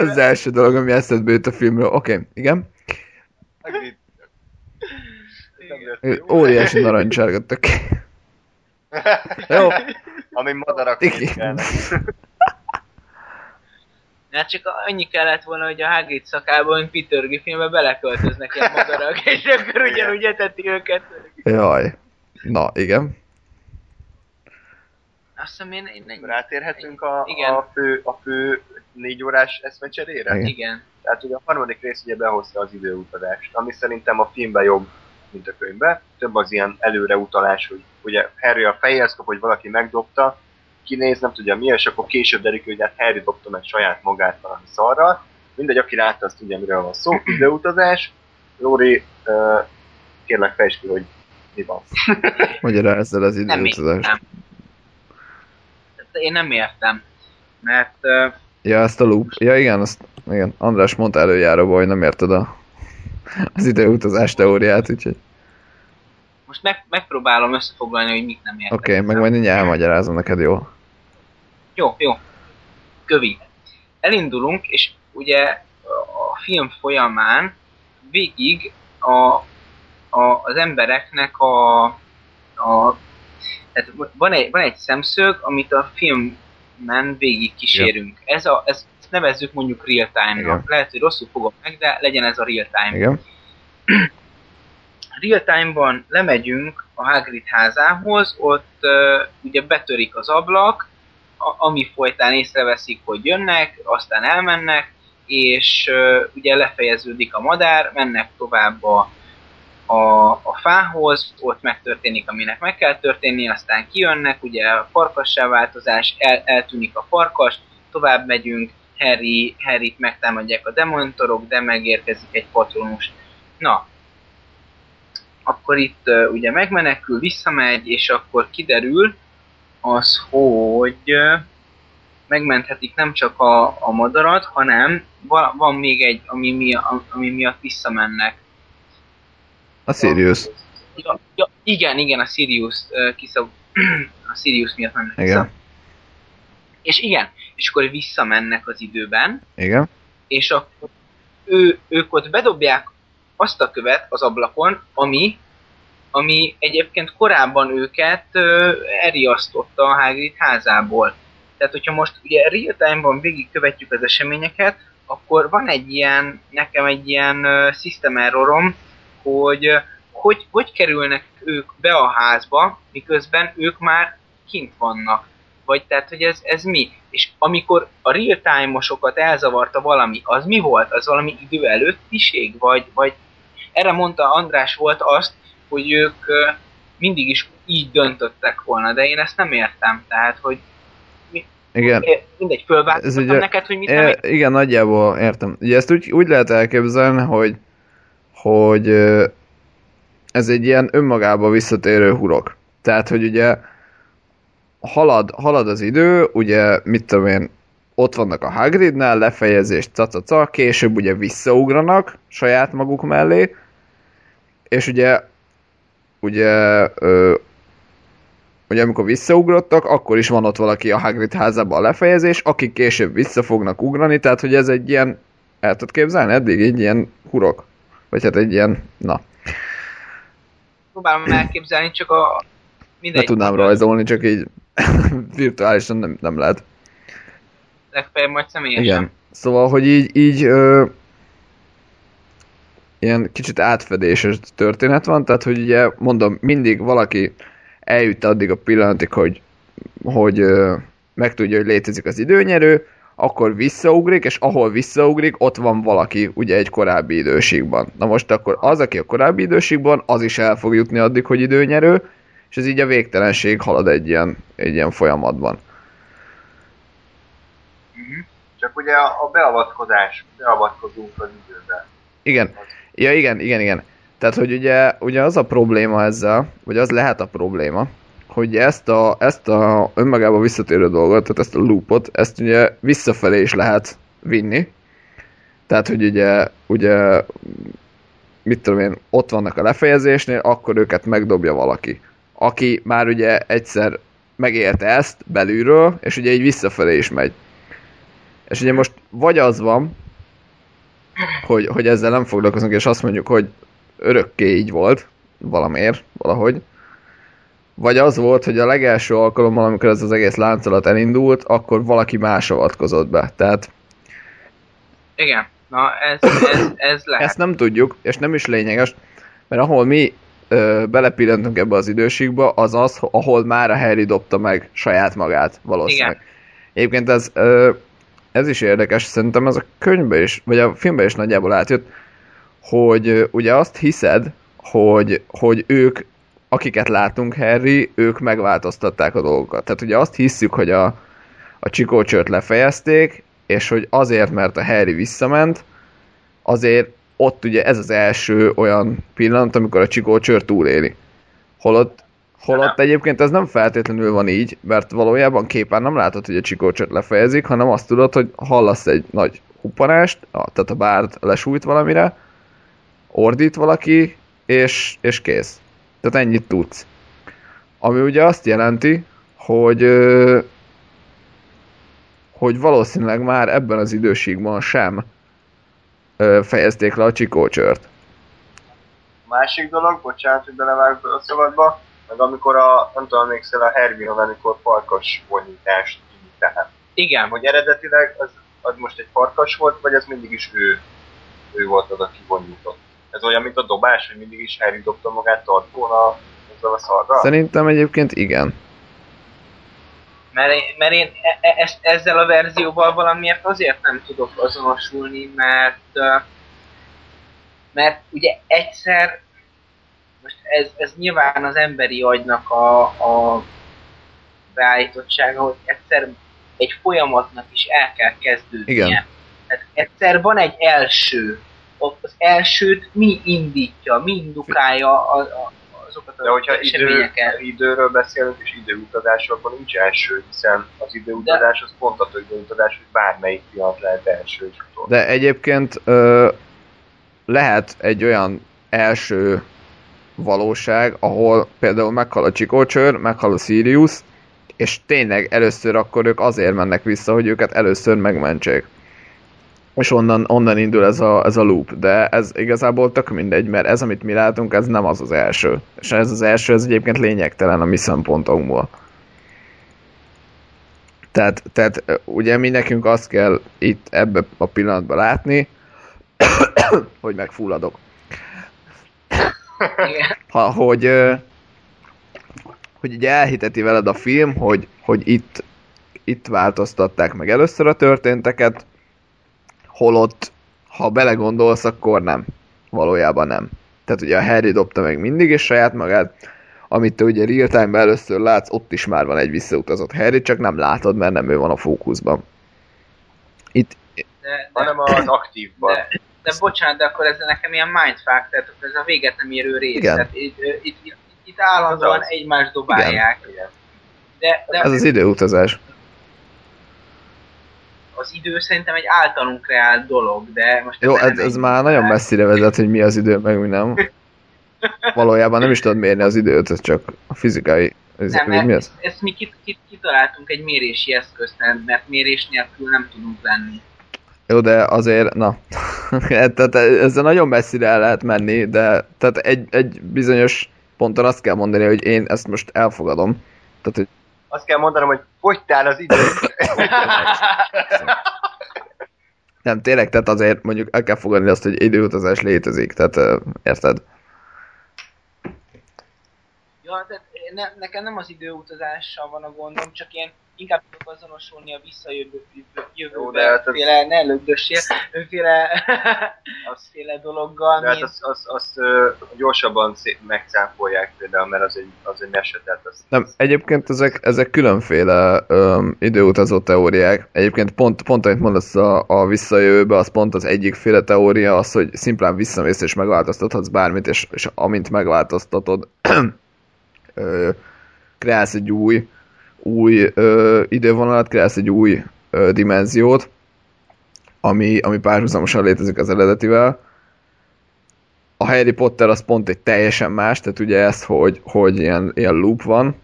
Ez, az első dolog, ami eszedbe jut a filmről. Oké, okay, igen. Hagrid. Óriási narancsárga tökei. Jó. Ami madarak Igen. Hát csak annyi kellett volna, hogy a Hagrid szakában, mint Peter Griffinbe beleköltöznek ilyen madarak, és akkor ugyanúgy eteti őket. Jaj. Na, igen. Azt hiszem én, én, én Rátérhetünk a, Igen. a, fő, a fő négy órás eszmecserére? Igen. igen. Tehát ugye a harmadik rész ugye behozta az időutazást, ami szerintem a filmben jobb, mint a könyvben. Több az ilyen előreutalás, hogy ugye Harry a fejéhez kap, hogy valaki megdobta, kinéz, nem tudja mi, és akkor később derül, ki, hogy hát Harry dobta meg saját magát valami szarral. Mindegy, aki látta, azt tudja, miről van szó. Időutazás. Lóri, uh, kérlek fejtsd ki, hogy mi van. Magyarázzel az Nem időutazást. értem. Én nem értem. Mert uh, Ja, ezt a loop. Ja, igen, azt, igen. András mondta előjáróba, hogy nem érted a, az időutazás teóriát, úgyhogy most meg, megpróbálom összefoglalni, hogy mit nem értek. oké, okay, meg majd mindjárt elmagyarázom neked, jó? Jó, jó. Kövi. Elindulunk, és ugye a film folyamán végig a, a, az embereknek a, a tehát van egy, van egy szemszög, amit a filmben végig kísérünk. Ez a, ez, ezt nevezzük mondjuk real time-nak. Igen. Lehet, hogy rosszul fogom meg, de legyen ez a real time. Igen? real time-ban lemegyünk a Hagrid házához, ott uh, ugye betörik az ablak, a, ami folytán észreveszik, hogy jönnek, aztán elmennek, és uh, ugye lefejeződik a madár, mennek tovább a, a, a fához, ott megtörténik, aminek meg kell történni, aztán kijönnek, ugye a farkassá változás, el, eltűnik a farkas, tovább megyünk, Harry, Harryt megtámadják a demontorok, de megérkezik egy patronus. Na, akkor itt uh, ugye megmenekül, visszamegy, és akkor kiderül az, hogy uh, megmenthetik nem csak a, a madarat, hanem va- van még egy, ami, mi, ami miatt visszamennek. A Sirius. Ja, ja, igen, igen, a Sirius uh, kiszab... a Sirius miatt mennek Igen. vissza. És igen, és akkor visszamennek az időben, Igen? és akkor ő, ők ott bedobják azt a követ az ablakon, ami, ami egyébként korábban őket ö, elriasztotta a Hagrid házából. Tehát, hogyha most ugye real time-ban végigkövetjük az eseményeket, akkor van egy ilyen, nekem egy ilyen uh, system errorom, hogy, ö, hogy hogy kerülnek ők be a házba, miközben ők már kint vannak. Vagy tehát, hogy ez, ez mi? És amikor a real time-osokat elzavarta valami, az mi volt? Az valami idő előttiség? Vagy, vagy erre mondta András volt azt, hogy ők ö, mindig is így döntöttek volna, de én ezt nem értem. Tehát, hogy Igen. eh, mindegy, ugye- neked, hogy mit nem E, értem. igen, nagyjából értem. Ugye ezt úgy, úgy lehet elképzelni, hogy, hogy ez egy ilyen önmagába visszatérő hurok. Tehát, hogy ugye halad, halad az idő, ugye, mit tudom én, ott vannak a Hagridnál, lefejezés, cacaca, később ugye visszaugranak saját maguk mellé, és ugye, ugye, ugye amikor visszaugrottak, akkor is van ott valaki a Hagrid házában a lefejezés, akik később vissza fognak ugrani, tehát hogy ez egy ilyen, el tudod képzelni eddig, egy ilyen hurok? Vagy hát egy ilyen, na, Próbálom elképzelni, csak a... ne Mindegy, tudnám rajzolni, csak így virtuálisan nem, nem lehet. Legfeljebb majd személyesen. Igen. Szóval, hogy így, így ö, ilyen kicsit átfedéses történet van, tehát, hogy ugye mondom, mindig valaki eljut addig a pillanatig, hogy, hogy ö, megtudja, hogy létezik az időnyerő, akkor visszaugrik, és ahol visszaugrik, ott van valaki, ugye egy korábbi időségben. Na most akkor az, aki a korábbi időségben, az is el fog jutni addig, hogy időnyerő, és ez így a végtelenség halad egy ilyen, egy ilyen folyamatban. Csak ugye a, a beavatkozás, beavatkozunk az időbe. Igen. Ja, igen, igen, igen. Tehát, hogy ugye, ugye az a probléma ezzel, vagy az lehet a probléma, hogy ezt a, ezt a önmagába visszatérő dolgot, tehát ezt a loopot, ezt ugye visszafelé is lehet vinni. Tehát, hogy ugye, ugye mit tudom én, ott vannak a lefejezésnél, akkor őket megdobja valaki. Aki már ugye egyszer megélte ezt belülről, és ugye így visszafelé is megy. És ugye most vagy az van, hogy, hogy ezzel nem foglalkozunk, és azt mondjuk, hogy örökké így volt, valamiért, valahogy. Vagy az volt, hogy a legelső alkalommal, amikor ez az egész láncolat elindult, akkor valaki más avatkozott be. Tehát Igen, na ez, ez, ez lehet. Ezt nem tudjuk, és nem is lényeges, mert ahol mi ö, belepillantunk ebbe az időségbe, az az, ahol már a Harry dobta meg saját magát valószínűleg. Igen. Egyébként ez, ö, ez is érdekes, szerintem ez a könyvbe is, vagy a filmbe is nagyjából átjött, hogy ö, ugye azt hiszed, hogy, hogy ők, akiket látunk Harry, ők megváltoztatták a dolgokat. Tehát ugye azt hiszük, hogy a, a csikócsört lefejezték, és hogy azért, mert a Harry visszament, azért ott ugye ez az első olyan pillanat, amikor a Csikó csör túléli. Holott, holott egyébként ez nem feltétlenül van így, mert valójában képen nem látod, hogy a Csikó csört lefejezik, hanem azt tudod, hogy hallasz egy nagy huppanást, tehát a bárd lesújt valamire, ordít valaki, és, és kész. Tehát ennyit tudsz. Ami ugye azt jelenti, hogy hogy valószínűleg már ebben az időségben sem fejezték le a csikócsört. Másik dolog, bocsánat, hogy belevágok a szabadba, meg amikor a, nem tudom, emlékszel a Hermione, amikor farkas vonyítást így tehát. Igen, Hogy eredetileg az, az most egy farkas volt, vagy ez mindig is ő, ő volt az, aki vonyított. Ez olyan, mint a dobás, hogy mindig is Harry dobta magát tartóna ezzel a szarral? Szerintem egyébként igen. mert, én- mert én e- e- ezzel a verzióval valamiért azért nem tudok azonosulni, mert mert ugye egyszer most ez, ez nyilván az emberi agynak a, a beállítottsága, hogy egyszer egy folyamatnak is el kell kezdődnie. Igen. Tehát egyszer van egy első, ott az elsőt mi indítja, mi indukálja a, a, azokat De hogyha idő, időről beszélünk és időutazásról, akkor nincs első, hiszen az időutazás az pont a időutazás, hogy bármelyik pillanat lehet első és utolsó. De egyébként ö, lehet egy olyan első valóság, ahol például meghal a csikócsör, meghal a Sirius, és tényleg először akkor ők azért mennek vissza, hogy őket először megmentsék. És onnan, onnan indul ez a, ez a loop, de ez igazából tök mindegy, mert ez, amit mi látunk, ez nem az az első. És ez az első, ez egyébként lényegtelen a mi szempontunkból. Tehát, tehát ugye mi nekünk azt kell itt ebbe a pillanatban látni, hogy megfulladok. Ha, hogy, hogy ugye elhiteti veled a film, hogy, hogy itt, itt változtatták meg először a történteket, holott, ha belegondolsz, akkor nem. Valójában nem. Tehát ugye a Harry dobta meg mindig is saját magát, amit te ugye real time először látsz, ott is már van egy visszautazott Harry, csak nem látod, mert nem ő van a fókuszban. Itt, De, de, hanem az aktívban. de, de bocsánat, de akkor ez nekem ilyen mindfuck, tehát ez a véget nem érő rész. Igen. Tehát itt, itt, itt, itt állandóan Az az. egymást dobálják. Igen. De, de ez az időutazás. Az idő szerintem egy általunk reált dolog, de most Jó, ezen ez, ez már nagyon messzire vezet, hogy mi az idő, meg mi nem. Valójában nem is tudod mérni az időt, ez csak a fizikai... Ez, Nem, mi mi mert az? ezt, ezt mi kit, kit, kitaláltunk egy mérési eszközt, mert mérés nélkül nem tudunk lenni. Jó, de azért, na, tehát ezzel nagyon messzire el lehet menni, de tehát egy, egy bizonyos ponton azt kell mondani, hogy én ezt most elfogadom. Tehát, hogy Azt kell mondanom, hogy fogytál az idő. nem, tényleg, tehát azért mondjuk el kell fogadni azt, hogy időutazás létezik, tehát érted? Ja, tehát ne, nekem nem az időutazással van a gondom, csak én inkább tudok azonosulni a visszajövő jövőbe, hát ez- féle, ne lögdössél, önféle, azféle dologgal, De hát azt, azt, azt ö, gyorsabban megcáfolják például, mert az egy, az egy mese, tehát az, Nem, egyébként ezek, ezek különféle öm, időutazó teóriák. Egyébként pont, pont amit mondasz a, a visszajövőbe, az pont az egyikféle teória, az, hogy szimplán visszamész és megváltoztathatsz bármit, és, és amint megváltoztatod, ö, kreálsz egy új, új ö, idővonalat, kreálsz egy új ö, dimenziót, ami, ami párhuzamosan létezik az eredetivel. A Harry Potter az pont egy teljesen más, tehát ugye ez, hogy, hogy ilyen, ilyen loop van,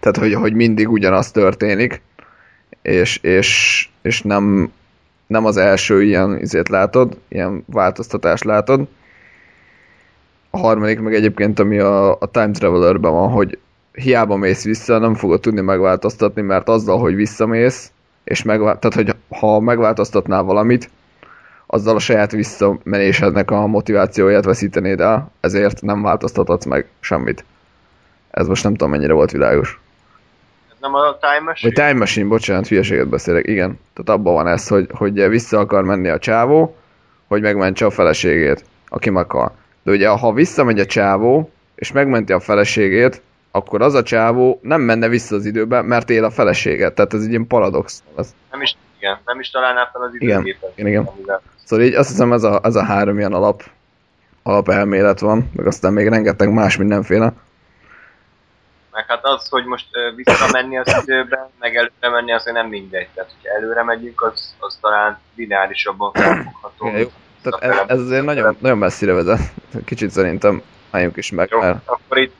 tehát hogy, hogy mindig ugyanaz történik, és, és, és nem, nem az első ilyen izét látod, ilyen változtatást látod. a harmadik meg egyébként, ami a, a Time Travelerben van, hogy hiába mész vissza, nem fogod tudni megváltoztatni, mert azzal, hogy visszamész, és megvál... tehát, hogy ha megváltoztatnál valamit, azzal a saját visszamenésednek a motivációját veszítenéd el, ezért nem változtathatsz meg semmit. Ez most nem tudom mennyire volt világos. Nem a Time Machine? Vagy Time Machine, bocsánat, hülyeséget beszélek, igen. Tehát abban van ez, hogy, hogy vissza akar menni a csávó, hogy megmentse a feleségét, aki meghal. De ugye, ha visszamegy a csávó, és megmenti a feleségét, akkor az a csávó nem menne vissza az időbe, mert él a feleséget. Tehát ez egy ilyen paradox. Ez, Nem is, igen, nem is találná fel az Igen, időgépet. igen, igen. amivel- Szóval így azt hiszem ez a, ez a három ilyen alap, alapelmélet van, meg aztán még rengeteg más mindenféle. Meg hát az, hogy most visszamenni az időben, meg előre menni, azért nem mindegy. Tehát, hogyha előre megyünk, az, az talán lineárisabban felfogható. Igen, jó. Tehát ez, ez azért nagyon, nagyon messzire vezet. Kicsit szerintem álljunk is meg, Jó, mert akkor itt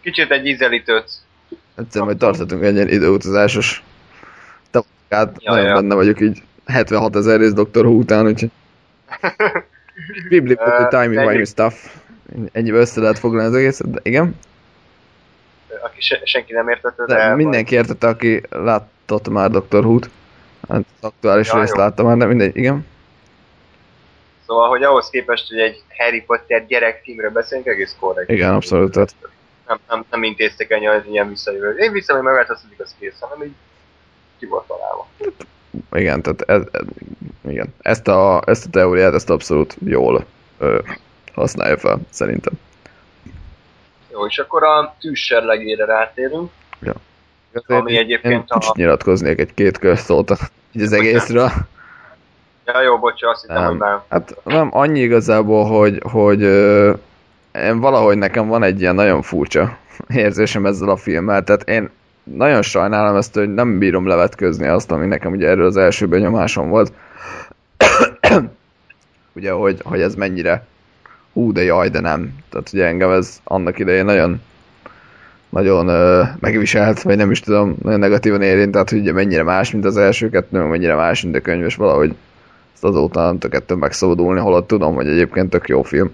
kicsit egy ízelítőt. egyszer majd tarthatunk egy ilyen időutazásos tapasztalát. Ja, nagyon ja. benne vagyok így 76 ezer rész Dr. Who után, úgyhogy Bibli Ö, uh, time egyéb- wimey stuff. Ennyibe össze lehet foglalni az egészet, de igen. Aki se, senki nem értette, De, de... mindenki értette, aki látott már Dr. Who-t. Hát az aktuális Ja, részt jó. látta már, de mindegy, igen. Szóval, hogy ahhoz képest, hogy egy Harry Potter gyerek filmről beszélünk, egész korrekt. Igen, abszolút, tehát- Nem, nem, nem intéztek hogy ilyen visszajövő. Én vissza, hogy megváltoztatik, az kész, hanem így ki volt találva. Igen, tehát ez, ez, igen. Ezt, a, ezt a teóriát, ezt abszolút jól ö, használja fel, szerintem. Jó, és akkor a tűzserlegére rátérünk. Ami egyébként Én a- nyilatkoznék egy-két közszót az egészről. Ja, jó, bocs, azt hittem, hogy Nem. már Hát nem annyi igazából, hogy, hogy én valahogy nekem van egy ilyen nagyon furcsa érzésem ezzel a filmmel, tehát én nagyon sajnálom ezt, hogy nem bírom levetközni azt, ami nekem ugye erről az első benyomásom volt. ugye, hogy, hogy ez mennyire hú, de jaj, de nem. Tehát ugye engem ez annak idején nagyon nagyon ö, megviselt, vagy nem is tudom, nagyon negatívan érint, tehát hogy ugye mennyire más, mint az első kettő, mennyire más, mint a könyv, és valahogy ezt azóta nem ettől megszabadulni, holott tudom, hogy egyébként tök jó film.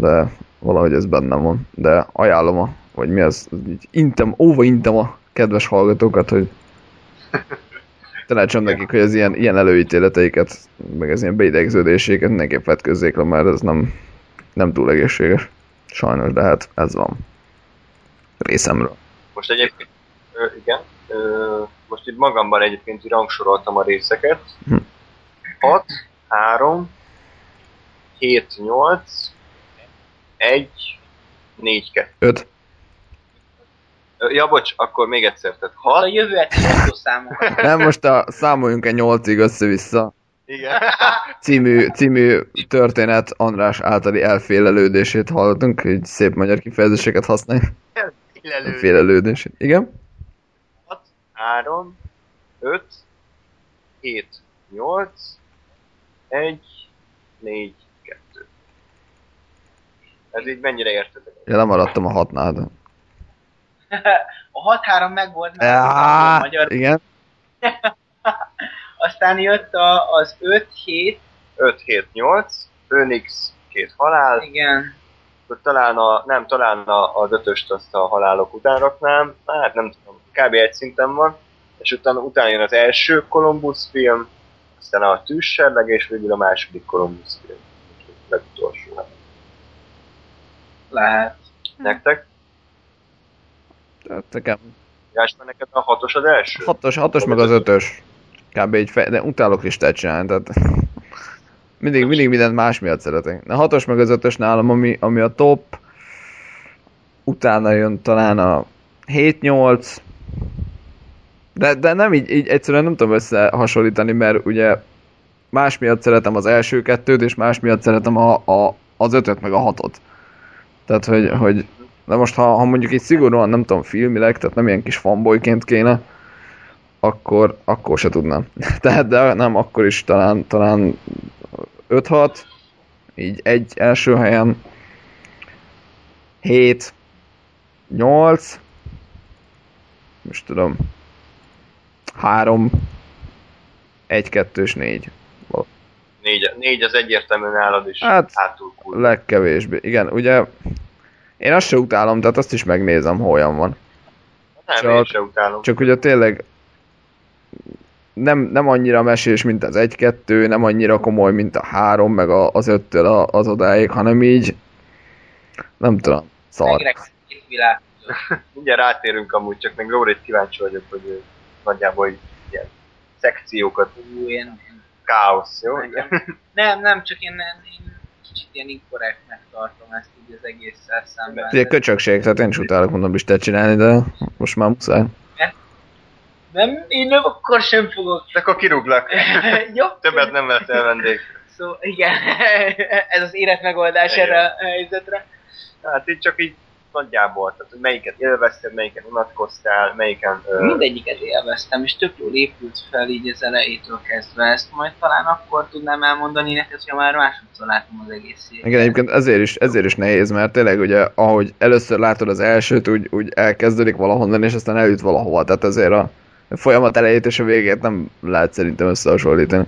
De valahogy ez bennem van. De ajánlom, a, hogy mi az, így intem, óva intem a kedves hallgatókat, hogy tanácsom nekik, hogy az ilyen, ilyen előítéleteiket, meg az ilyen beidegződéseiket mindenképp vetközzék le, mert ez nem, nem túl egészséges. Sajnos, de hát ez van. Részemről. Most egyébként, igen, most itt magamban egyébként rangsoroltam a részeket. Hm. 6, 3, 7, 8, 1, 4, 2. Öt. Ja, bocs, akkor még egyszer, tehát A 6, jövő heti számokat. Nem, most a számoljunk egy nyolcig össze-vissza. igen, című, című történet András általi elfélelődését hallottunk, így szép magyar kifejezéseket használj. Illelő. Elfélelődését. Igen? 6, 3, 5, 7, 8, 1, 4, 2. Ez így mennyire értetek? Ja, lemaradtam a hatnál. De... A 6-3 megvolt, mert Á, a magyar. Igen? Aztán jött a, az 5-7, 5, 7, 8, Phoenix, két halál, igen. akkor talán a, nem, talán a, az ötöst azt a halálok után raknám, hát nem tudom, kb. egy szinten van, és utána, utána jön az első Columbus film, aztán a tűzserleg, és végül a második Columbus film. Legutolsó. Lehet. Nektek? Tehát nekem Gáspár, neked a hatos az első? hatos, hatos meg az ötös. Kb. így fej... de utálok listát csinálni, tehát mindig, mindig mindent más miatt szeretek. A hatos meg az ötös nálam, ami, ami a top, utána jön talán a 7-8, de, de nem így, így egyszerűen nem tudom összehasonlítani, mert ugye más miatt szeretem az első kettőt, és más miatt szeretem a, a, az ötöt meg a hatot. Tehát, hogy, hogy de most ha, ha mondjuk így szigorúan nem tudom filmileg, tehát nem ilyen kis fanboyként kéne, akkor, akkor se tudnám. Tehát de nem, akkor is talán, talán 5-6, így egy első helyen, 7, 8, most tudom, 3, 1, 2 és 4. Négy, négy az egyértelműen nálad is Hát, hátul cool. Legkevésbé. Igen, ugye én azt se utálom, tehát azt is megnézem, hol olyan van. Nem, csak- én se utálom. Csak ugye tényleg nem, nem annyira mesés, mint az 1-2, nem annyira komoly, mint a 3, meg a, az 5-től a- az odáig, hanem így nem tudom, szar. Mindjárt rátérünk amúgy, csak még Lórit kíváncsi vagyok, hogy nagyjából ilyen szekciókat, Ú, én káosz, jó? Nekem- Nem, nem, csak én, én kicsit ilyen inkorrektnek tartom ezt így az egésszel szemben. Ugye köcsökség, tehát én is utálok mondom listát csinálni, de most már muszáj. Nem, én nem akkor sem fogok. De akkor kirúglak. Jó? Többet nem veszel vendég. Szóval igen, ez az életmegoldás Igen. erre a helyzetre. Hát itt csak így nagyjából, tehát hogy melyiket élvezted, melyiken unatkoztál, melyiken... Ö, Mindegyiket élveztem, és tök jól épült fel így az elejétől kezdve. Ezt majd talán akkor tudnám elmondani neked, hogyha már másodszor látom az egész Igen, egyébként ezért is, ezért is nehéz, mert tényleg ugye, ahogy először látod az elsőt, úgy, úgy elkezdődik valahonnan, és aztán eljut valahova, tehát ezért a folyamat elejét és a végét nem lehet szerintem összehasonlítani.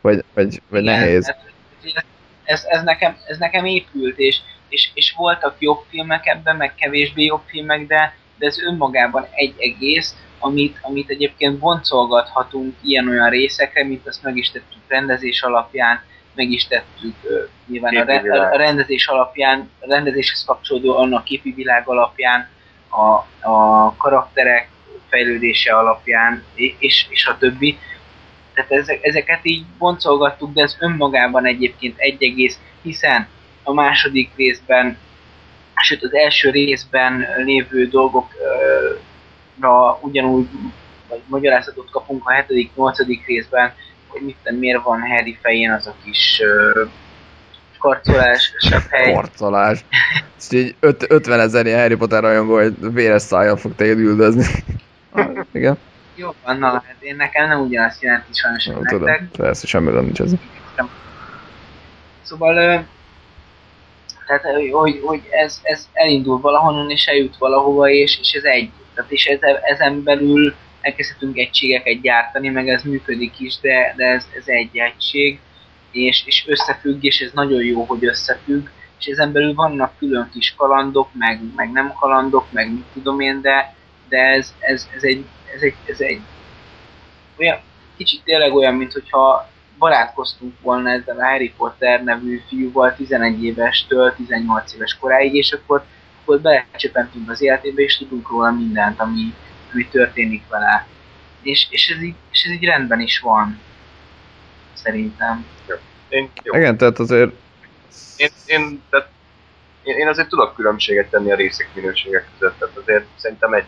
Vagy, vagy, vagy Igen, nehéz. hát Ez, ez, nekem, ez nekem épült, és, és, és voltak jobb filmek ebben, meg kevésbé jobb filmek, de, de ez önmagában egy egész, amit, amit egyébként boncolgathatunk ilyen-olyan részekre, mint azt meg is tettük rendezés alapján, meg is tettük ö, nyilván a, re, a rendezés alapján, a rendezéshez kapcsolódó annak képi világ alapján, a, a karakterek fejlődése alapján, és, és a többi. Tehát ezek, ezeket így boncolgattuk, de ez önmagában egyébként egy egész, hiszen a második részben, sőt az első részben lévő dolgokra ugyanúgy vagy magyarázatot kapunk a hetedik, nyolcadik részben, hogy mit tudom, miért van Harry fején az a kis ö, karcolás, hely. Karcolás. És így öt, 50 ezer ilyen Harry Potter rajongó, hogy véres szájjal fog téged üldözni. Ah, Igen, Jó van, na, hát én nekem nem ugyanazt jelenti sajnos, hogy tudom, nektek. persze, semmi gond nincs ez. Szóval, tehát, hogy, hogy ez, ez elindul valahonnan, és eljut valahova, és, és ez egy. Tehát, és ezen, ezen belül elkezdhetünk egységeket gyártani, meg ez működik is, de, de ez, ez egy egység, és, és összefügg, és ez nagyon jó, hogy összefügg, és ezen belül vannak külön kis kalandok, meg, meg nem kalandok, meg mit tudom én, de, de ez, ez, ez, egy, ez, egy, ez egy olyan, kicsit tényleg olyan, mint hogyha barátkoztunk volna ezzel a Harry Potter nevű fiúval 11 évestől 18 éves koráig, és akkor, akkor belecsöpentünk az életébe, és tudunk róla mindent, ami, ami történik vele. És, és, ez így, és ez így rendben is van. Szerintem. Én, jó. Igen, tehát azért Én, én, tehát, én, én azért tudok különbséget tenni a részek minőségek között, tehát azért szerintem egy,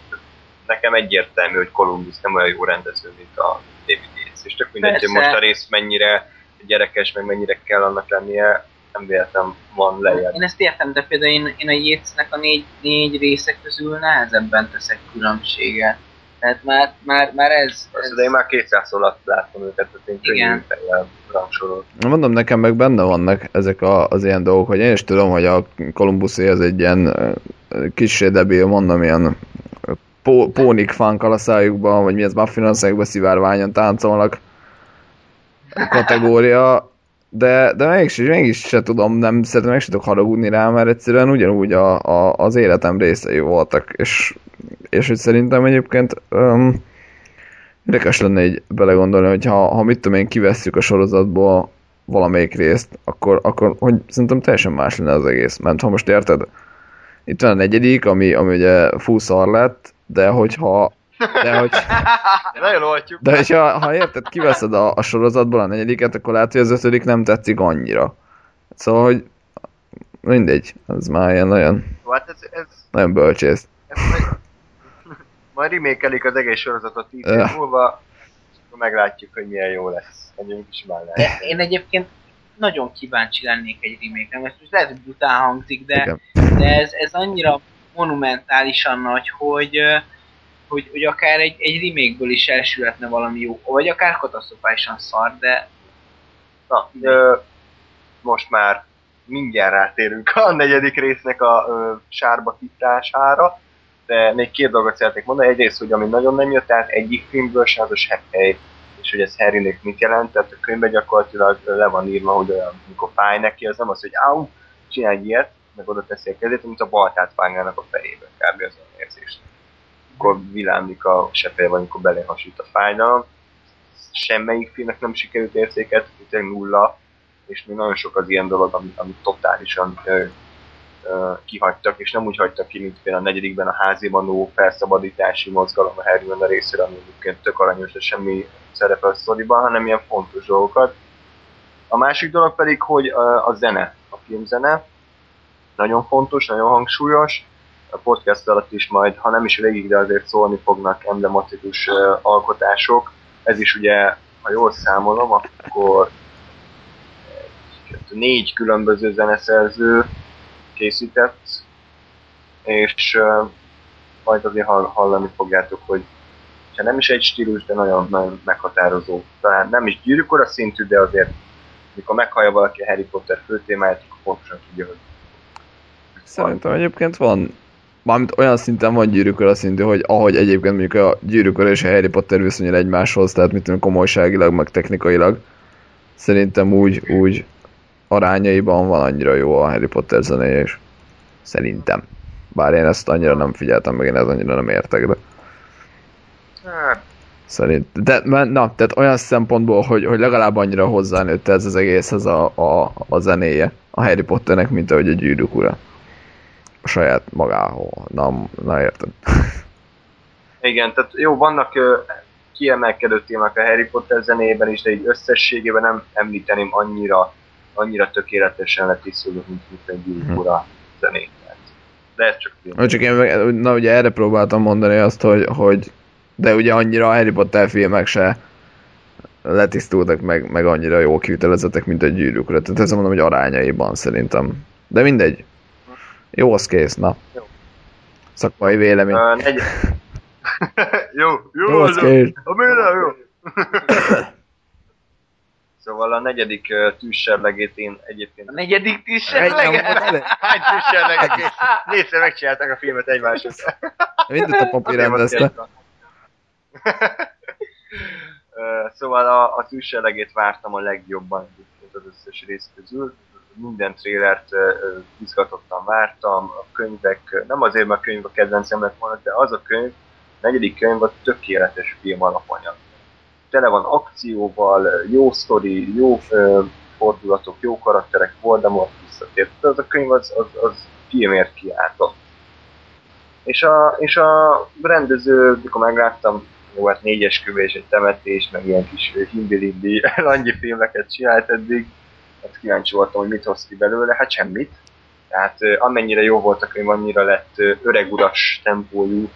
nekem egyértelmű, hogy Columbus nem olyan jó rendező, mint a David Yates. És tök mindegy, hogy most a rész mennyire gyerekes, meg mennyire kell annak lennie, nem véletlen van lejjebb. Én ezt értem, de például én, én a Yatesnek a négy, négy része közül nehezebben teszek különbséget. Tehát már, már, már ez, Persze, de én már 200 alatt láttam őket, tehát én könnyű Igen. fejjel rangsorol. Mondom, nekem meg benne vannak ezek a, az ilyen dolgok, hogy én is tudom, hogy a Columbusé az egy ilyen ö, kissé debil, mondom, ilyen pó, pónik fánkal a szájukban, vagy mi ez Buffy szájukban szivárványon táncolnak kategória, de, de mégis, mégis se tudom, nem szeretem, meg se tudok haragudni rá, mert egyszerűen ugyanúgy a, a, az életem részei voltak, és, és hogy szerintem egyébként um, érdekes lenne így belegondolni, hogy ha, ha mit tudom én kivesszük a sorozatból valamelyik részt, akkor, akkor hogy szerintem teljesen más lenne az egész. Mert ha most érted, itt van a negyedik, ami, ami ugye fúszar lett, de hogyha de hogy, Nagyon oltjuk. de hogyha ha érted, kiveszed a, a sorozatból a negyediket, akkor lehet, hogy az ötödik nem tetszik annyira. Szóval, hogy mindegy, az már ilyen nagyon, Hát ez, ez, nagyon bölcsész. ez majd, majd remékelik az egész sorozatot 10 év múlva, és akkor meglátjuk, hogy milyen jó lesz. Már De lehet. én egyébként nagyon kíváncsi lennék egy remake-re, mert most lehet, hogy hangzik, de, Igen. de ez, ez annyira monumentálisan nagy, hogy, hogy, hogy akár egy, egy remake-ből is elsülhetne valami jó, vagy akár katasztrofálisan szar, de Na, ö, most már mindjárt rátérünk a negyedik résznek a ö, sárba titására, de még két dolgot szeretnék mondani. Egyrészt, hogy ami nagyon nem jött át egyik filmből, se az a hely, és és hogy ez Harrynek mit jelent, tehát a könyvben gyakorlatilag le van írva, hogy olyan, amikor fáj neki, az nem az, hogy áú, csinálj ilyet, meg oda teszi a kezét, mint a baltát vágnának a fejébe, kb. az olyan érzés. Akkor világlik a sepeje, vagy amikor belehasít a fájdalom. Semmelyik filmnek nem sikerült értéket, tényleg nulla, és még nagyon sok az ilyen dolog, amit, amit totálisan ö, ö, kihagytak, és nem úgy hagytak ki, mint például a negyedikben a háziban ó felszabadítási mozgalom a Harry a részére, ami egyébként tök aranyos, de semmi szerepe a sztoriban, hanem ilyen fontos dolgokat. A másik dolog pedig, hogy a, a zene, a filmzene, nagyon fontos, nagyon hangsúlyos. A podcast alatt is majd, ha nem is végig, de azért szólni fognak emblematikus alkotások. Ez is ugye, ha jól számolom, akkor négy különböző zeneszerző készített, és majd azért hallani fogjátok, hogy ha nem is egy stílus, de nagyon, nagyon meghatározó. Talán nem is gyűrűkora szintű, de azért mikor meghallja valaki a Harry Potter főtémáját, akkor pontosan tudja, hogy Szerintem egyébként van, mármint olyan szinten van gyűrűkora szintű, hogy ahogy egyébként mondjuk a gyűrűkora és a Harry Potter viszonyul egymáshoz, tehát mit tudom, komolyságilag, meg technikailag, szerintem úgy, úgy arányaiban van annyira jó a Harry Potter zenéje is. Szerintem. Bár én ezt annyira nem figyeltem, meg én ezt annyira nem értek, de... Hát, Szerint, de, na, tehát olyan szempontból, hogy, hogy legalább annyira hozzánőtt ez az egészhez a, a, a zenéje a Harry Potternek, mint ahogy a gyűrűk ura. Saját magához. Na, na érted. Igen, tehát jó, vannak uh, kiemelkedő témák a Harry Potter zenében is, de így összességében nem említeném annyira, annyira tökéletesen letisztuló, mint, mint egy gyűrűk ura zenét. De ez csak... Na, csak én, na ugye erre próbáltam mondani azt, hogy, hogy de ugye annyira a Harry Potter filmek se letisztultak meg, meg annyira jó kivitelezetek, mint egy gyűrűkre. Tehát ezt mondom, hogy arányaiban szerintem. De mindegy. Jó, az kész, na. Jó. Szakmai vélemény. Uh, negy... jó, jó, Jó, az jó. kész. A minden jó. szóval a negyedik uh, tűzserlegét én egyébként... A negyedik Egy tűzserleget? Hány tűzserleget négyszer megcsinálták a filmet egymáshoz. Mindent a papi rendezte. Szóval a, a tűzserlegét vártam a legjobban az összes rész közül. Minden trélert izgatottan vártam, a könyvek, nem azért, mert a könyv a kedvencem lett volna, de az a könyv, a negyedik könyv a tökéletes film alapanyag. Tele van akcióval, jó sztori, jó fordulatok, jó karakterek, Voldemort visszatért. Az a könyv az, az, az filmért kiáltott. És a, és a rendező, mikor megláttam, jó, hát négyes köve és egy temetés, meg ilyen kis himbilibbi langyi filmeket csinált eddig, hát kíváncsi voltam, hogy mit hoz ki belőle, hát semmit. Tehát amennyire jó volt a könyv, annyira lett öreguras tempójú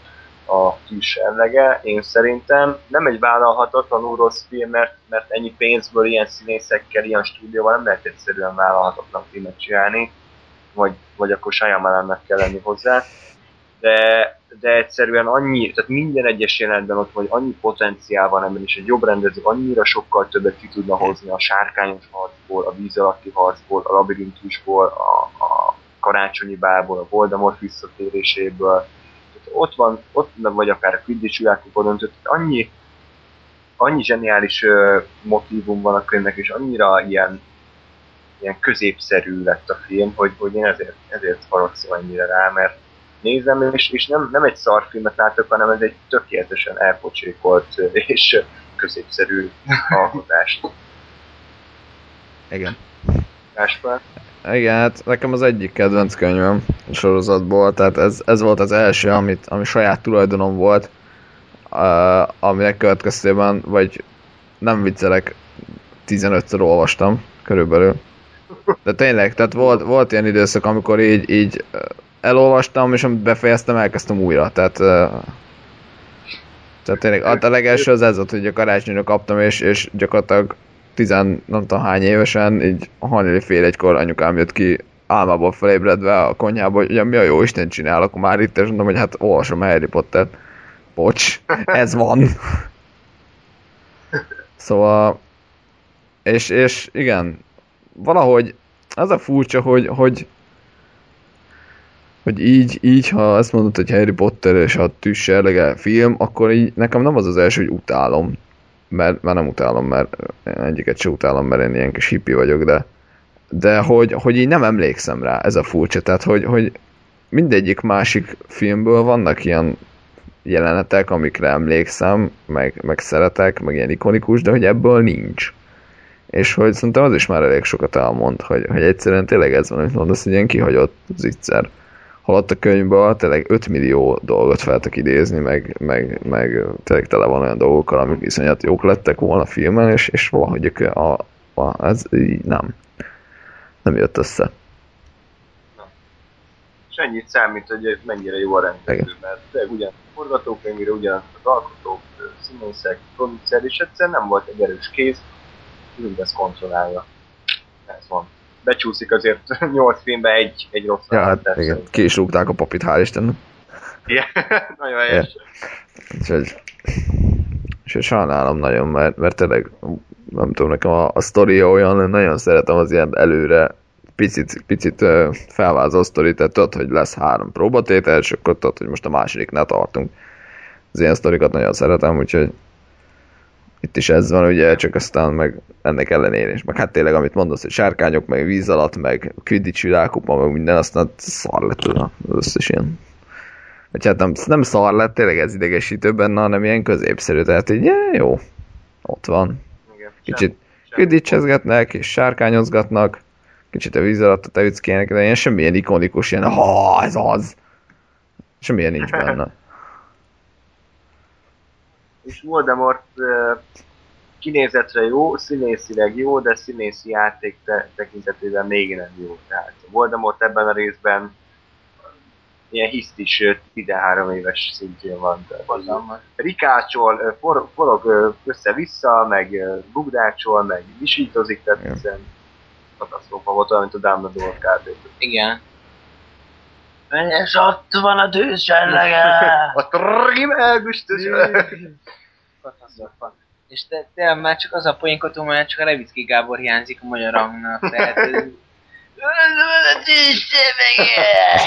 a tűzserlege, én szerintem nem egy vállalhatatlanul rossz film, mert, mert ennyi pénzből, ilyen színészekkel, ilyen stúdióval nem lehet egyszerűen vállalhatatlan filmet csinálni, vagy, vagy akkor Shyamalannak kell lenni hozzá de, de egyszerűen annyi, tehát minden egyes jelenetben ott vagy annyi potenciál van ebben, és egy jobb rendező annyira sokkal többet ki tudna hozni a sárkányos harcból, a víz alatti harcból, a labirintusból, a, a karácsonyi bálból, a Voldemort visszatéréséből. Tehát ott van, ott vagy akár a Quidditch világkupadon, tehát annyi, annyi zseniális uh, motivum van a könyvnek, és annyira ilyen, ilyen középszerű lett a film, hogy, hogy én ezért, ezért haragszom annyira rá, mert nézem, és, és nem, nem egy szarfilmet látok, hanem ez egy tökéletesen elpocsékolt és középszerű alkotást. Igen. Gáspár? Igen, hát nekem az egyik kedvenc könyvem a sorozatból, tehát ez, ez volt az első, amit, ami saját tulajdonom volt, uh, aminek következtében, vagy nem viccelek, 15-ször olvastam körülbelül. De tényleg, tehát volt, volt ilyen időszak, amikor így, így elolvastam, és amit befejeztem, elkezdtem újra. Tehát, tehát tényleg a legelső az ez volt, hogy a karácsonyra kaptam, és, és gyakorlatilag tizen, nem tudom hány évesen, így hajnali fél egykor anyukám jött ki álmából felébredve a konyhába, hogy mi a jó Isten csinál, akkor már itt, és mondom, hogy hát olvasom Harry Potter. Bocs, ez van. Szóval, és, és igen, valahogy az a furcsa, hogy, hogy hogy így, így, ha azt mondod, hogy Harry Potter és a tűzserlege film, akkor így nekem nem az az első, hogy utálom. mert, mert nem utálom, mert egyiket se utálom, mert én ilyen kis hippi vagyok, de, de hogy, hogy így nem emlékszem rá, ez a furcsa, tehát hogy, hogy mindegyik másik filmből vannak ilyen jelenetek, amikre emlékszem, meg, meg szeretek, meg ilyen ikonikus, de hogy ebből nincs. És hogy szerintem az is már elég sokat elmond, hogy, hogy egyszerűen tényleg ez van, amit mondasz, hogy ilyen kihagyott zicser. Holott a könyvben tényleg 5 millió dolgot feltek idézni, meg, meg, meg tényleg tele van olyan dolgokkal, amik iszonyat jók lettek volna a filmen, és, és valahogy a, a, ez így nem. Nem jött össze. És ennyit számít, hogy mennyire jó a rendező, mert tényleg ugyan forgatókönyvére, ugyan az alkotók, színészek, producer, és egyszerűen nem volt egy erős kéz, mindezt kontrollálja. Ez van. Becsúszik azért 8 filmbe egy, egy rossz Ja, hát igen, ki is rúgták a papit, hál' Istennek. Igen, nagyon helyes. Úgyhogy, és sajnálom nagyon, mert, mert tényleg, nem tudom, nekem a, a sztori olyan, nagyon szeretem az ilyen előre picit, picit felvázol sztori, tehát tudod, hogy lesz három próbatétel, és akkor tudod, hogy most a második ne tartunk. Az ilyen sztorikat nagyon szeretem, úgyhogy itt is ez van, ugye, csak aztán meg ennek ellenére is. Meg hát tényleg, amit mondasz, hogy sárkányok, meg víz alatt, meg Quidditch világkupa, meg minden, aztán szar lett az összes ilyen. Vagy hát nem, nem szar lett, tényleg ez idegesítő benne, hanem ilyen középszerű, tehát így jó, ott van. Igen, Kicsit quidditchezgetnek, és sárkányozgatnak, kicsit a víz alatt a tevickének, de ilyen semmilyen ikonikus, ilyen, ha, ez az. Semmilyen nincs benne. És Voldemort kinézetre jó, színészileg jó, de színészi játék te- tekintetében még nem jó. Tehát Voldemort ebben a részben ilyen hiszt is 13 éves szintjén van. Rikácsol, for, forog össze-vissza, meg bugdácsol, meg visítozik, tehát hiszen katasztrófa volt olyan, mint a Dumbledore kb. Igen. És ott van a tűzsellege! A trimelgustus! Katasztrofa. És te, tényleg már csak az a poénkodó, mert csak a Levicki Gábor hiányzik a magyar hangnak, tehát... ez-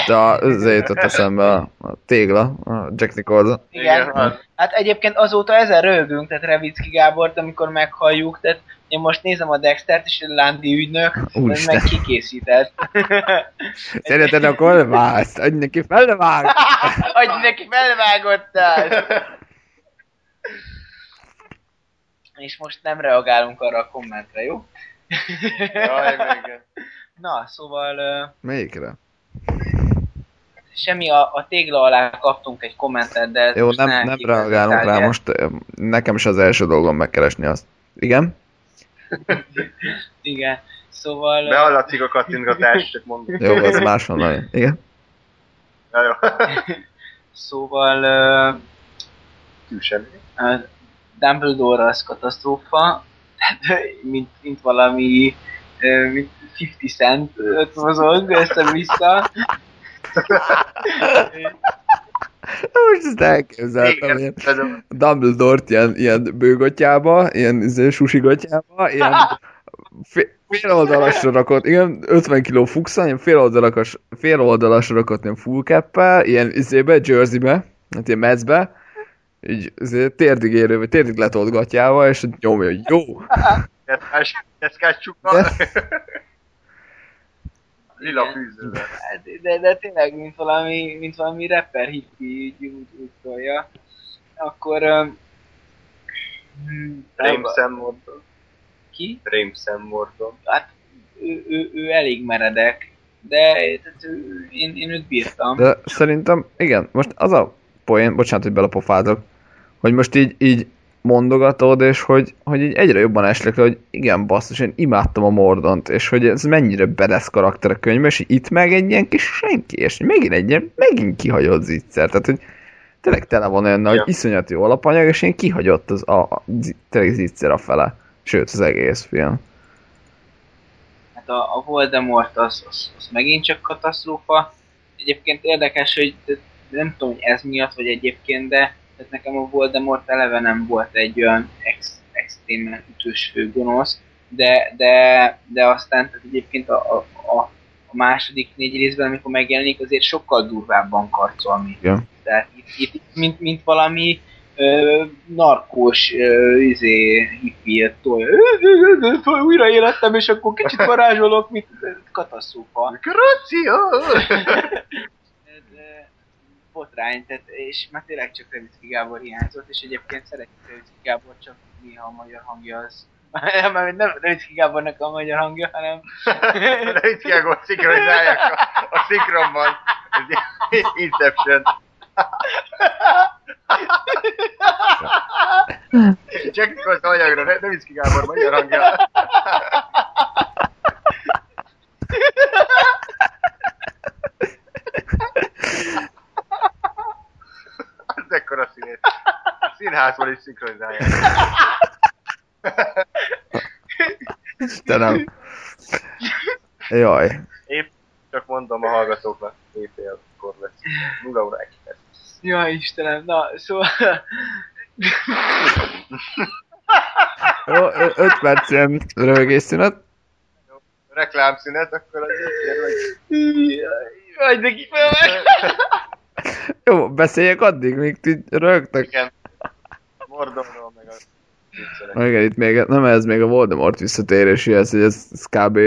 a jutott eszembe a, a tégla, a Jack Nicholson. Igen. Igen. Hát egyébként azóta ezen rögünk, tehát Revicki Gábort, amikor meghalljuk, tehát én most nézem a Dextert, és a Lándi ügynök, Úristen. meg kikészített. Szereted a kolbászt? Adj neki felvág! Hogy neki felvágottál! És most nem reagálunk arra a kommentre, jó? Jaj, meg. Na, szóval Melyikre? semmi a, a tégla alá kaptunk egy kommentet, de ez Jó, nem, ne nem reagálunk rá most. Nekem is az első dolgom megkeresni azt. Igen? Igen, szóval... ö, Behallatszik a kattintgatás, csak mondom. Jó, az máshonnan. Igen? Ja, jó. Szóval... ö, Tűsemmi. a Dumbledore az katasztrófa, tehát, mint, mint valami ö, mint 50 cent mozog össze-vissza. Most ezt elképzeltem, Igen, ilyen. Dumbledore-t ilyen, ilyen bőgotyába, ilyen izé, susigotyába, ilyen fél, fél oldalasra rakott, igen, 50 kiló fuxa, ilyen fél, oldalakas, fél oldalasra rakott ilyen full cap ilyen izébe, jerseybe, hát ilyen mezbe, így izé, térdig érő, vagy térdig letolt gatyával, és nyomja, hogy jó. Deszkás, deszkás csuka. De- Lila fűzővel. Hát, De, de tényleg, mint valami, mint valami rapper hippi, így úgy, úgy szólja. Akkor... Um, Rém Sam Morton. ki? Rém Sam Morton. Hát ő, ő, ő elég meredek, de tehát ő, én, én őt bírtam. De szerintem, igen, most az a poén, bocsánat, hogy belapofázok, hogy most így, így mondogatod, és hogy, hogy így egyre jobban eslik le, hogy igen, basszus, én imádtam a Mordont, és hogy ez mennyire bedesz karakter a könyvben, és itt meg egy ilyen kis senki, és megint egy ilyen, megint kihagyott zicser, tehát hogy tényleg tele van olyan, Ja. hogy iszonyat jó alapanyag, és én kihagyott az a, a, tényleg zicser a fele, sőt az egész film. Hát a, a Voldemort az, az, az megint csak katasztrófa. Egyébként érdekes, hogy nem tudom, hogy ez miatt, vagy egyébként, de tehát nekem a Voldemort eleve nem volt egy olyan ex, extrémen ütős gonosz, de, de, de aztán tehát egyébként a, a, a, a második négy részben, amikor megjelenik, azért sokkal durvábban karcol, mint Igen. Tehát itt, itt mint, mint valami ö, narkós ö, izé, hippie tolja. Újra élettem, és akkor kicsit varázsolok, mit katasztrófa. Gráció! Botrány, tehát, és már tényleg csak Revicki Gábor hiányzott, és egyébként szeretjük Revicki Gábor, csak néha a magyar hangja az nem, nem Revicki Gábornak a magyar hangja, hanem kell, hogy szinkronizálják a, a szinkronban. Inception. Csak az anyagra, ne, ne ki Gábor magyar hangja. Az ekkora színét. A színházban is szinkronizálják. Istenem. Jaj. Épp csak mondom a hallgatóknak, éjfélkor lesz. 0 óra egy perc. Ja, Istenem, na, szóval... Jó, 5 perc ilyen röhögésszünet. Reklámszünet, akkor az így hogy... Vagy neki fel Jó, beszéljek addig, míg ti röhögtek. Igen. Mordorról meg a viccelek. Igen, itt még, nem ez még a Voldemort visszatérési, ez, hogy ez, ez kb.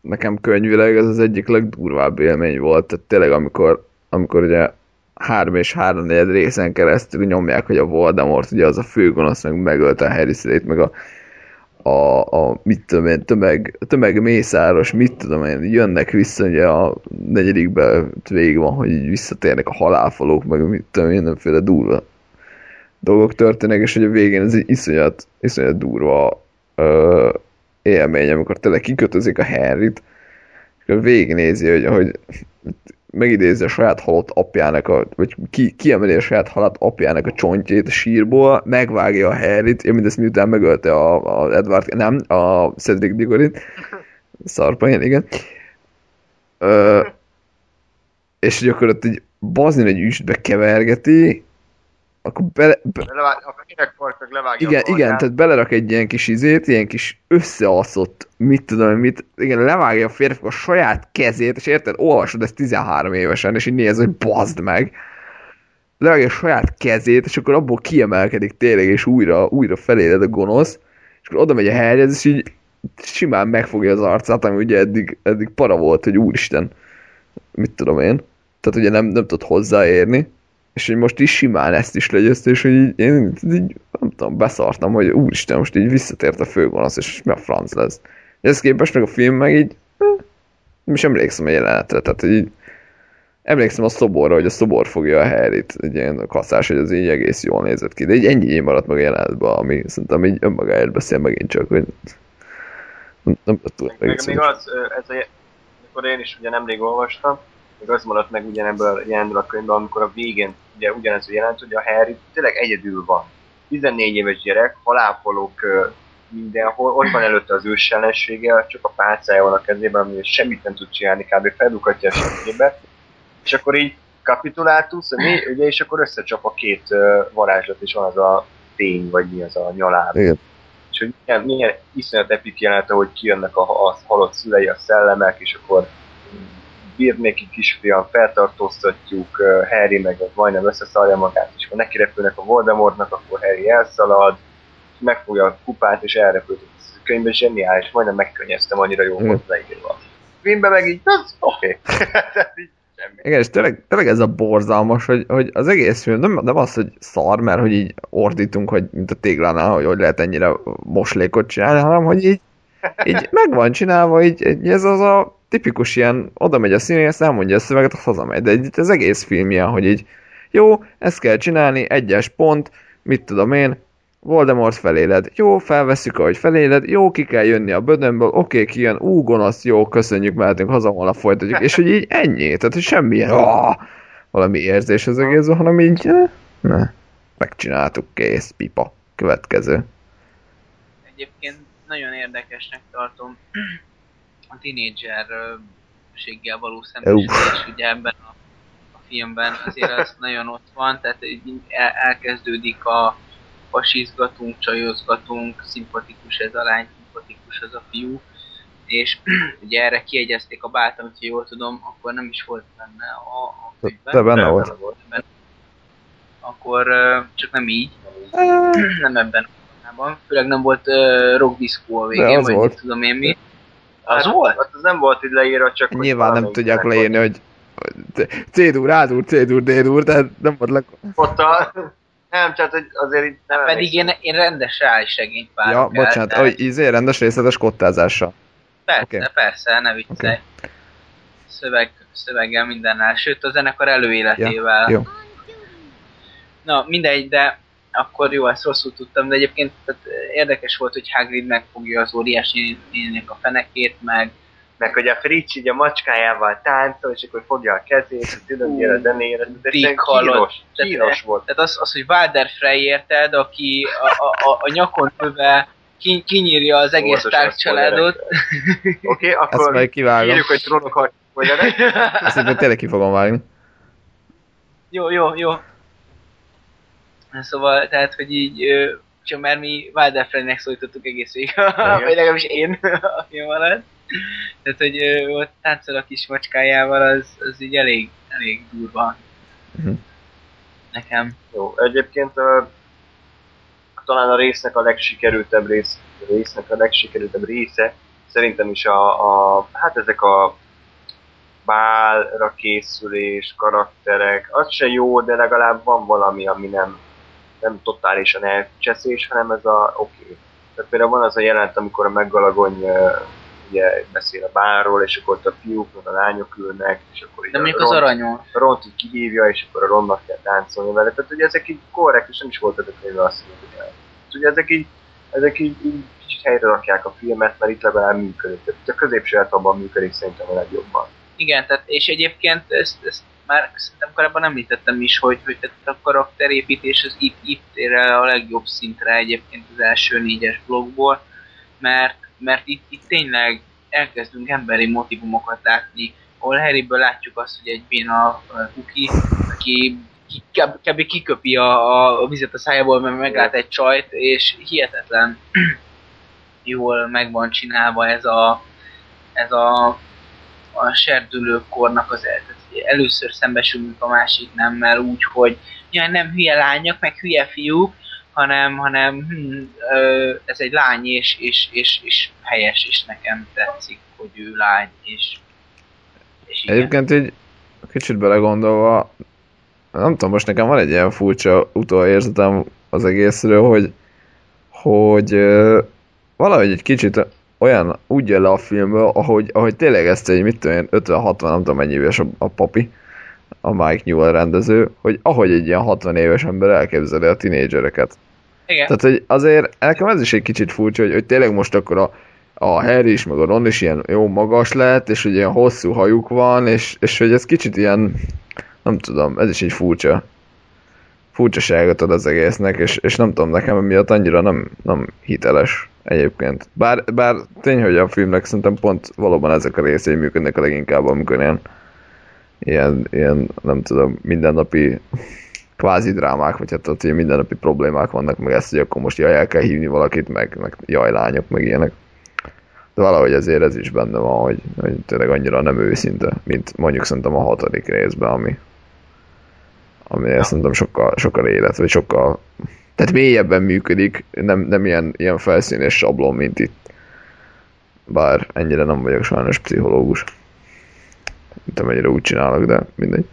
nekem könyvileg ez az egyik legdurvább élmény volt. Tehát tényleg, amikor, amikor ugye három és három negyed részen keresztül nyomják, hogy a Voldemort, ugye az a főgonosz, meg megölte a Harry Slate, meg a, a, a mit tudom én, tömeg, tömeg mészáros, mit tudom én, jönnek vissza, ugye a negyedikben végig van, hogy így visszatérnek a halálfalók, meg mit tudom én, mindenféle durva dolgok történnek, és hogy a végén ez egy iszonyat, iszonyat durva ö, élmény, amikor tényleg kikötözik a Henryt, és akkor végignézi, hogy, hogy megidézi a saját halott apjának, a, vagy ki, kiemeli a saját halott apjának a csontjét a sírból, megvágja a Harryt, ja, mindezt miután megölte a, a Edward, nem, a Cedric Digorit, szarpain, igen. Ö, és gyakorlatilag így bazni egy üstbe kevergeti, akkor bele, be, Levág, a kerekfarknak levágja igen, a igen, tehát belerak egy ilyen kis izét, ilyen kis összeaszott, mit tudom, én, mit, igen, levágja a férfi a saját kezét, és érted, olvasod ezt 13 évesen, és így néz, hogy bazd meg. Levágja a saját kezét, és akkor abból kiemelkedik tényleg, és újra, újra feléled a gonosz, és akkor oda megy a helyhez, és így simán megfogja az arcát, ami ugye eddig, eddig para volt, hogy úristen, mit tudom én. Tehát ugye nem, nem tud hozzáérni és hogy most is simán ezt is legyőzt, és hogy így, én így, nem tudom, beszartam, hogy úristen, most így visszatért a főgonosz, és mi a franc lesz. Ez képest meg a film meg így, eh, nem is emlékszem a jelenetre, tehát így, emlékszem a szoborra, hogy a szobor fogja a Harryt, egy ilyen kaszás, hogy az így egész jól nézett ki, de így ennyi maradt meg a jelenetben, ami szerintem így önmagáért beszél megint csak, hogy nem, nem tudom egész még az, ez a, amikor én is ugye nemrég olvastam, még az maradt meg ugyanebből a jelenből a könyvből, amikor a végén ugye ugyanez a jelent, hogy a Harry tényleg egyedül van. 14 éves gyerek, halálfalók ö, mindenhol, ott van előtte az ős ellensége, csak a pálcája van a kezében, ami semmit nem tud csinálni, kb. feldukatja a segélybe, és akkor így kapitulátus, mi, ugye, és akkor összecsap a két varázslat, és van az a fény, vagy mi az a nyaláb. Igen. És hogy milyen, milyen iszonyat epik jelente, hogy kijönnek a, a halott szülei, a szellemek, és akkor Birnéki kisfiam, feltartóztatjuk, Harry meg az majdnem összeszarja magát, és akkor neki repülnek a Voldemortnak, akkor Harry elszalad, megfogja a kupát, és elrepült. Ez a könyvben zseniális, majdnem megkönnyeztem, annyira jó Igen. volt leírva. Filmben meg így, az oké. Így semmi. Igen, és tényleg, tényleg ez a borzalmas, hogy, hogy az egész film nem, nem az, hogy szar, mert hogy így ordítunk, hogy mint a téglánál, hogy hogy lehet ennyire moslékot csinálni, hanem hogy így, így meg van csinálva, így, így ez az a tipikus ilyen, oda megy a színész, elmondja a szöveget, az hazamegy, de így, az egész film ilyen, hogy így jó, ezt kell csinálni, egyes pont, mit tudom én, Voldemort feléled. Jó, felveszük, ahogy feléled. Jó, ki kell jönni a bödönből. Oké, kijön. Ú, gonosz, jó, köszönjük, mehetünk haza, holnap folytatjuk. És hogy így ennyi. Tehát, hogy semmilyen oh, valami érzés az egészben, hanem így eh, ne, megcsináltuk, kész, pipa. Következő. Egyébként nagyon érdekesnek tartom a tínédzserséggel való szembesülés, ugye ebben a, a filmben azért az nagyon ott van, tehát így el, elkezdődik a fasizgatunk, csajozgatunk, szimpatikus ez a lány, szimpatikus az a fiú, és ugye erre kiegyezték a bátam, hogyha jól tudom, akkor nem is volt benne a, a könyvben. De benne Nem, volt. volt. akkor csak nem így, nem ebben a formában. Főleg nem volt uh, rock disco a végén, vagy volt. tudom én mi. Az Az volt? Hát az nem volt így leírva, csak... Nyilván nem tudják volt. leírni, hogy C-dur, A-dur, C-dur, D-dur, tehát nem volt le... Ott a... Nem, tehát hogy azért így nem Pedig én, én rendes reálisegényt Ja, várok el, bocsánat, tehát- hogy izé rendes részletes kottázással. Persze, Oké. persze, ne viccelj. Szöveg, szöveggel mindennel, sőt a zenekar előéletével. Jó. Na, mindegy, de akkor jó, ezt rosszul tudtam, de egyébként tehát érdekes volt, hogy Hagrid megfogja az óriási néninek a fenekét, meg Meg hogy a Fritz így a macskájával táncol, és akkor fogja a kezét, Hú, gyere a zenére, de kíros, Tehát- kíros volt. Tehát az, az hogy Walder Frey érted, aki a, a, a, a nyakon nőve ki, kinyírja az egész Óvatosan Stark családot. Oké, okay, Ezt akkor majd kivágom. írjuk, hogy trónok harc spoilerek. Ezt itt tényleg ki fogom vágni. jó, jó, jó. Szóval, tehát, hogy így, csak mert mi Wilder szólítottuk egész végig, vagy legalábbis én, aki maradt. Tehát, hogy ott táncol a kis macskájával, az, az így elég, elég durva. Mhm. Nekem. Jó, egyébként uh, talán a résznek a legsikerültebb rész, a résznek a legsikerültebb része szerintem is a, a hát ezek a bálra készülés, karakterek, az se jó, de legalább van valami, ami nem, nem totálisan elcseszés, hanem ez a oké. Okay. Tehát például van az a jelent, amikor a meggalagony ugye beszél a bárról, és akkor ott a fiúk, meg a lányok ülnek, és akkor De a mondjuk az Ron- aranyon. Ront így kihívja, és akkor a Ronnak kell táncolni vele. Tehát ugye ezek így korrekt, és nem is voltak a azt mondjuk, hogy ugye ezek így, ezek így, így kicsit helyre rakják a filmet, mert itt legalább működik. Tehát a középső abban működik szerintem a legjobban. Igen, tehát és egyébként ezt, ezt már szerintem korábban említettem is, hogy, hogy a karakterépítés az itt, itt ér el a legjobb szintre egyébként az első négyes blogból, mert, mert itt, itt tényleg elkezdünk emberi motivumokat látni, ahol Harryből látjuk azt, hogy egy béna kuki, aki ki- kb. kb. kiköpi a, a, vizet a szájából, mert meglát egy csajt, és hihetetlen jól meg van csinálva ez a, ez a, a serdülőkornak az először szembesülünk a másik nemmel úgy, hogy ja, nem hülye lányok, meg hülye fiúk, hanem, hanem hm, ö, ez egy lány, és, és, és, és helyes, és nekem tetszik, hogy ő lány, és, és igen. Egyébként így kicsit belegondolva, nem tudom, most nekem van egy ilyen furcsa utóérzetem az egészről, hogy, hogy ö, valahogy egy kicsit olyan úgy jön le a filmből, ahogy, ahogy tényleg ezt egy, mit tudom én, 50-60, nem tudom mennyi éves a, a papi, a Mike Newell rendező, hogy ahogy egy ilyen 60 éves ember elképzeli a tinédzsereket. igen. Tehát, hogy azért nekem ez is egy kicsit furcsa, hogy, hogy tényleg most akkor a, a Harry is, meg a Ron is ilyen jó magas lett, és hogy ilyen hosszú hajuk van, és, és hogy ez kicsit ilyen, nem tudom, ez is egy furcsa furcsaságot ad az egésznek, és, és nem tudom, nekem emiatt annyira nem, nem hiteles egyébként. Bár, bár tény, hogy a filmnek szerintem pont valóban ezek a részei működnek a leginkább, amikor ilyen, ilyen, ilyen nem tudom, mindennapi kvázi drámák, vagy hát ott ilyen mindennapi problémák vannak, meg ezt, hogy akkor most jaj, el kell hívni valakit, meg, meg jaj, lányok, meg ilyenek. De valahogy ezért ez is benne van, hogy, hogy tényleg annyira nem őszinte, mint mondjuk szerintem a hatodik részben, ami, ami ja. szerintem sokkal, sokkal élet, vagy sokkal tehát mélyebben működik, nem, nem ilyen, ilyen felszínes sablon, mint itt. Bár ennyire nem vagyok sajnos pszichológus. Nem tudom, mennyire úgy csinálok, de mindegy.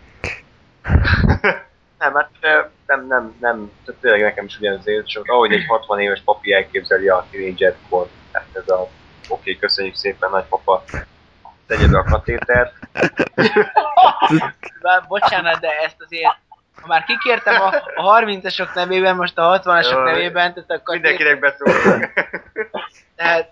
Nem, hát ö, nem, nem, nem, tehát tényleg nekem is ugyanaz érzés, hogy ahogy egy 60 éves papi elképzeli a teenager kor, hát ez a oké, okay, köszönjük szépen nagypapa, tegye be a katétert. Bár, bocsánat, de ezt azért már kikértem a, a 30-asok nevében, most a 60-asok Jaj. nevében, tehát akkor Mindenkinek beszólunk. tehát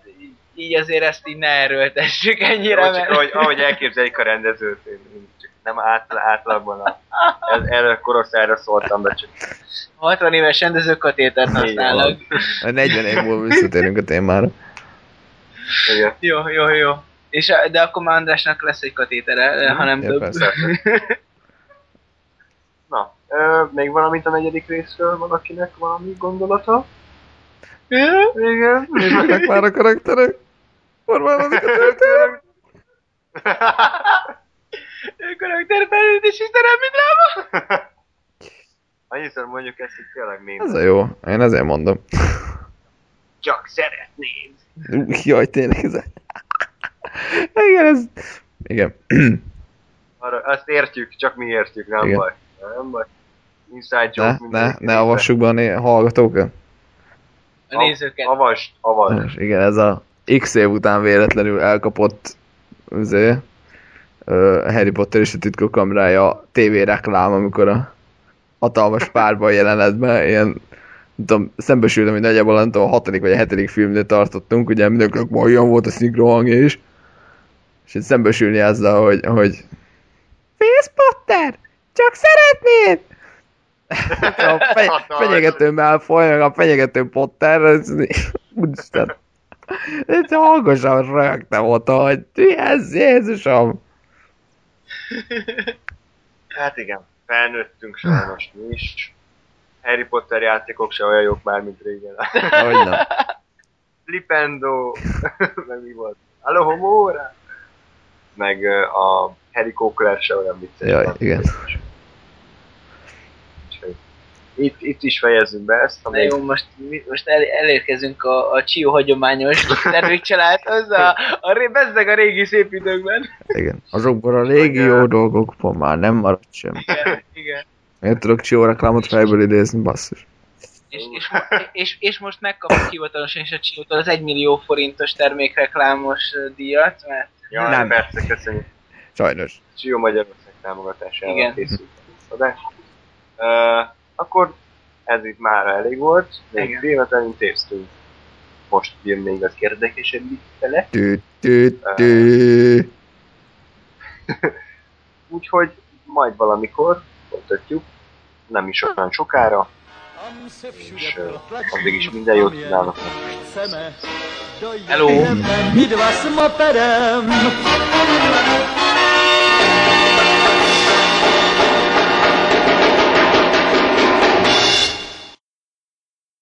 így azért ezt így ne erőltessük ennyire, Jó, csak mert... ahogy, ahogy elképzelik a rendezőt, én csak nem átla, átlagban a, el, erre a korosztályra szóltam be, csak 60 éves rendezőkatétert használnak. A 40 év múlva visszatérünk a témára. igen. Jó, jó, jó. És, de akkor már Andrásnak lesz egy katétere, ha nem Ja, több. persze. Még valamit a negyedik részről valakinek valami gondolata? Igen. Jönnek már a karakterek. Formálódik a történet. Karakterfelütés Istenem, mi dráma? Annyi hányszor mondjuk ezt, hogy tényleg mém. Ez a jó. Én ezért mondom. Csak szeretnéd. Jaj, tényleg ez... Igen, ez... Igen. Arra, azt értjük, csak mi értjük, nem Igen. baj. Nem baj. Inside Ne, joke. ne, mindenki ne avassuk be a né- hallgatókat. A nézőket. Avast, avast. És igen, ez a X év után véletlenül elkapott uh, Harry Potter és a titkok kamerája TV reklám, amikor a hatalmas párban jelenetben ilyen nem tudom, szembesültem, hogy nagyjából nem tudom, a hatodik vagy a hetedik filmnél tartottunk, ugye mindenkinek ma olyan volt a szinkron hangja is, és itt szembesülni azzal, hogy, hogy Félsz Potter! Csak szeretnéd! a fe, fenyegető Malfoy, meg a fenyegető Potter, ez, úristen. Ez hangosan rögtem ott, hogy ez Jézusom! Hát igen, felnőttünk sajnos mi is. Harry Potter játékok se olyan jók már, mint régen. Hogy nem. Flipendo, meg mi volt? Alohomora! Meg ö, a Harry Cochler se olyan vicces. Jaj, igen. Úgyhogy Itt, itt is fejezzük be ezt, Na jó, most, mi- most el, elérkezünk a, a Csió hagyományos termékcsaládhoz, a, a, bezzeg a régi szép időkben. Igen. Azokban a régi jó dolgokban már nem maradt sem. Igen, igen. Én tudok Csió reklámot fejből idézni, basszus. És, és, és, és most megkapjuk hivatalosan is a Csiótól az 1 millió forintos termékreklámos díjat, mert Jaj, Nem. persze, köszönjük. Sajnos. Csió Magyarország támogatásával Igen. készült adás. Uh, akkor ez itt már elég volt, még filmet elintéztünk. Most jön még az érdekesebbik fele. Úgyhogy majd valamikor folytatjuk, nem is olyan sokára. És ö, addig is minden jót kívánok. Hello. dva s moperem.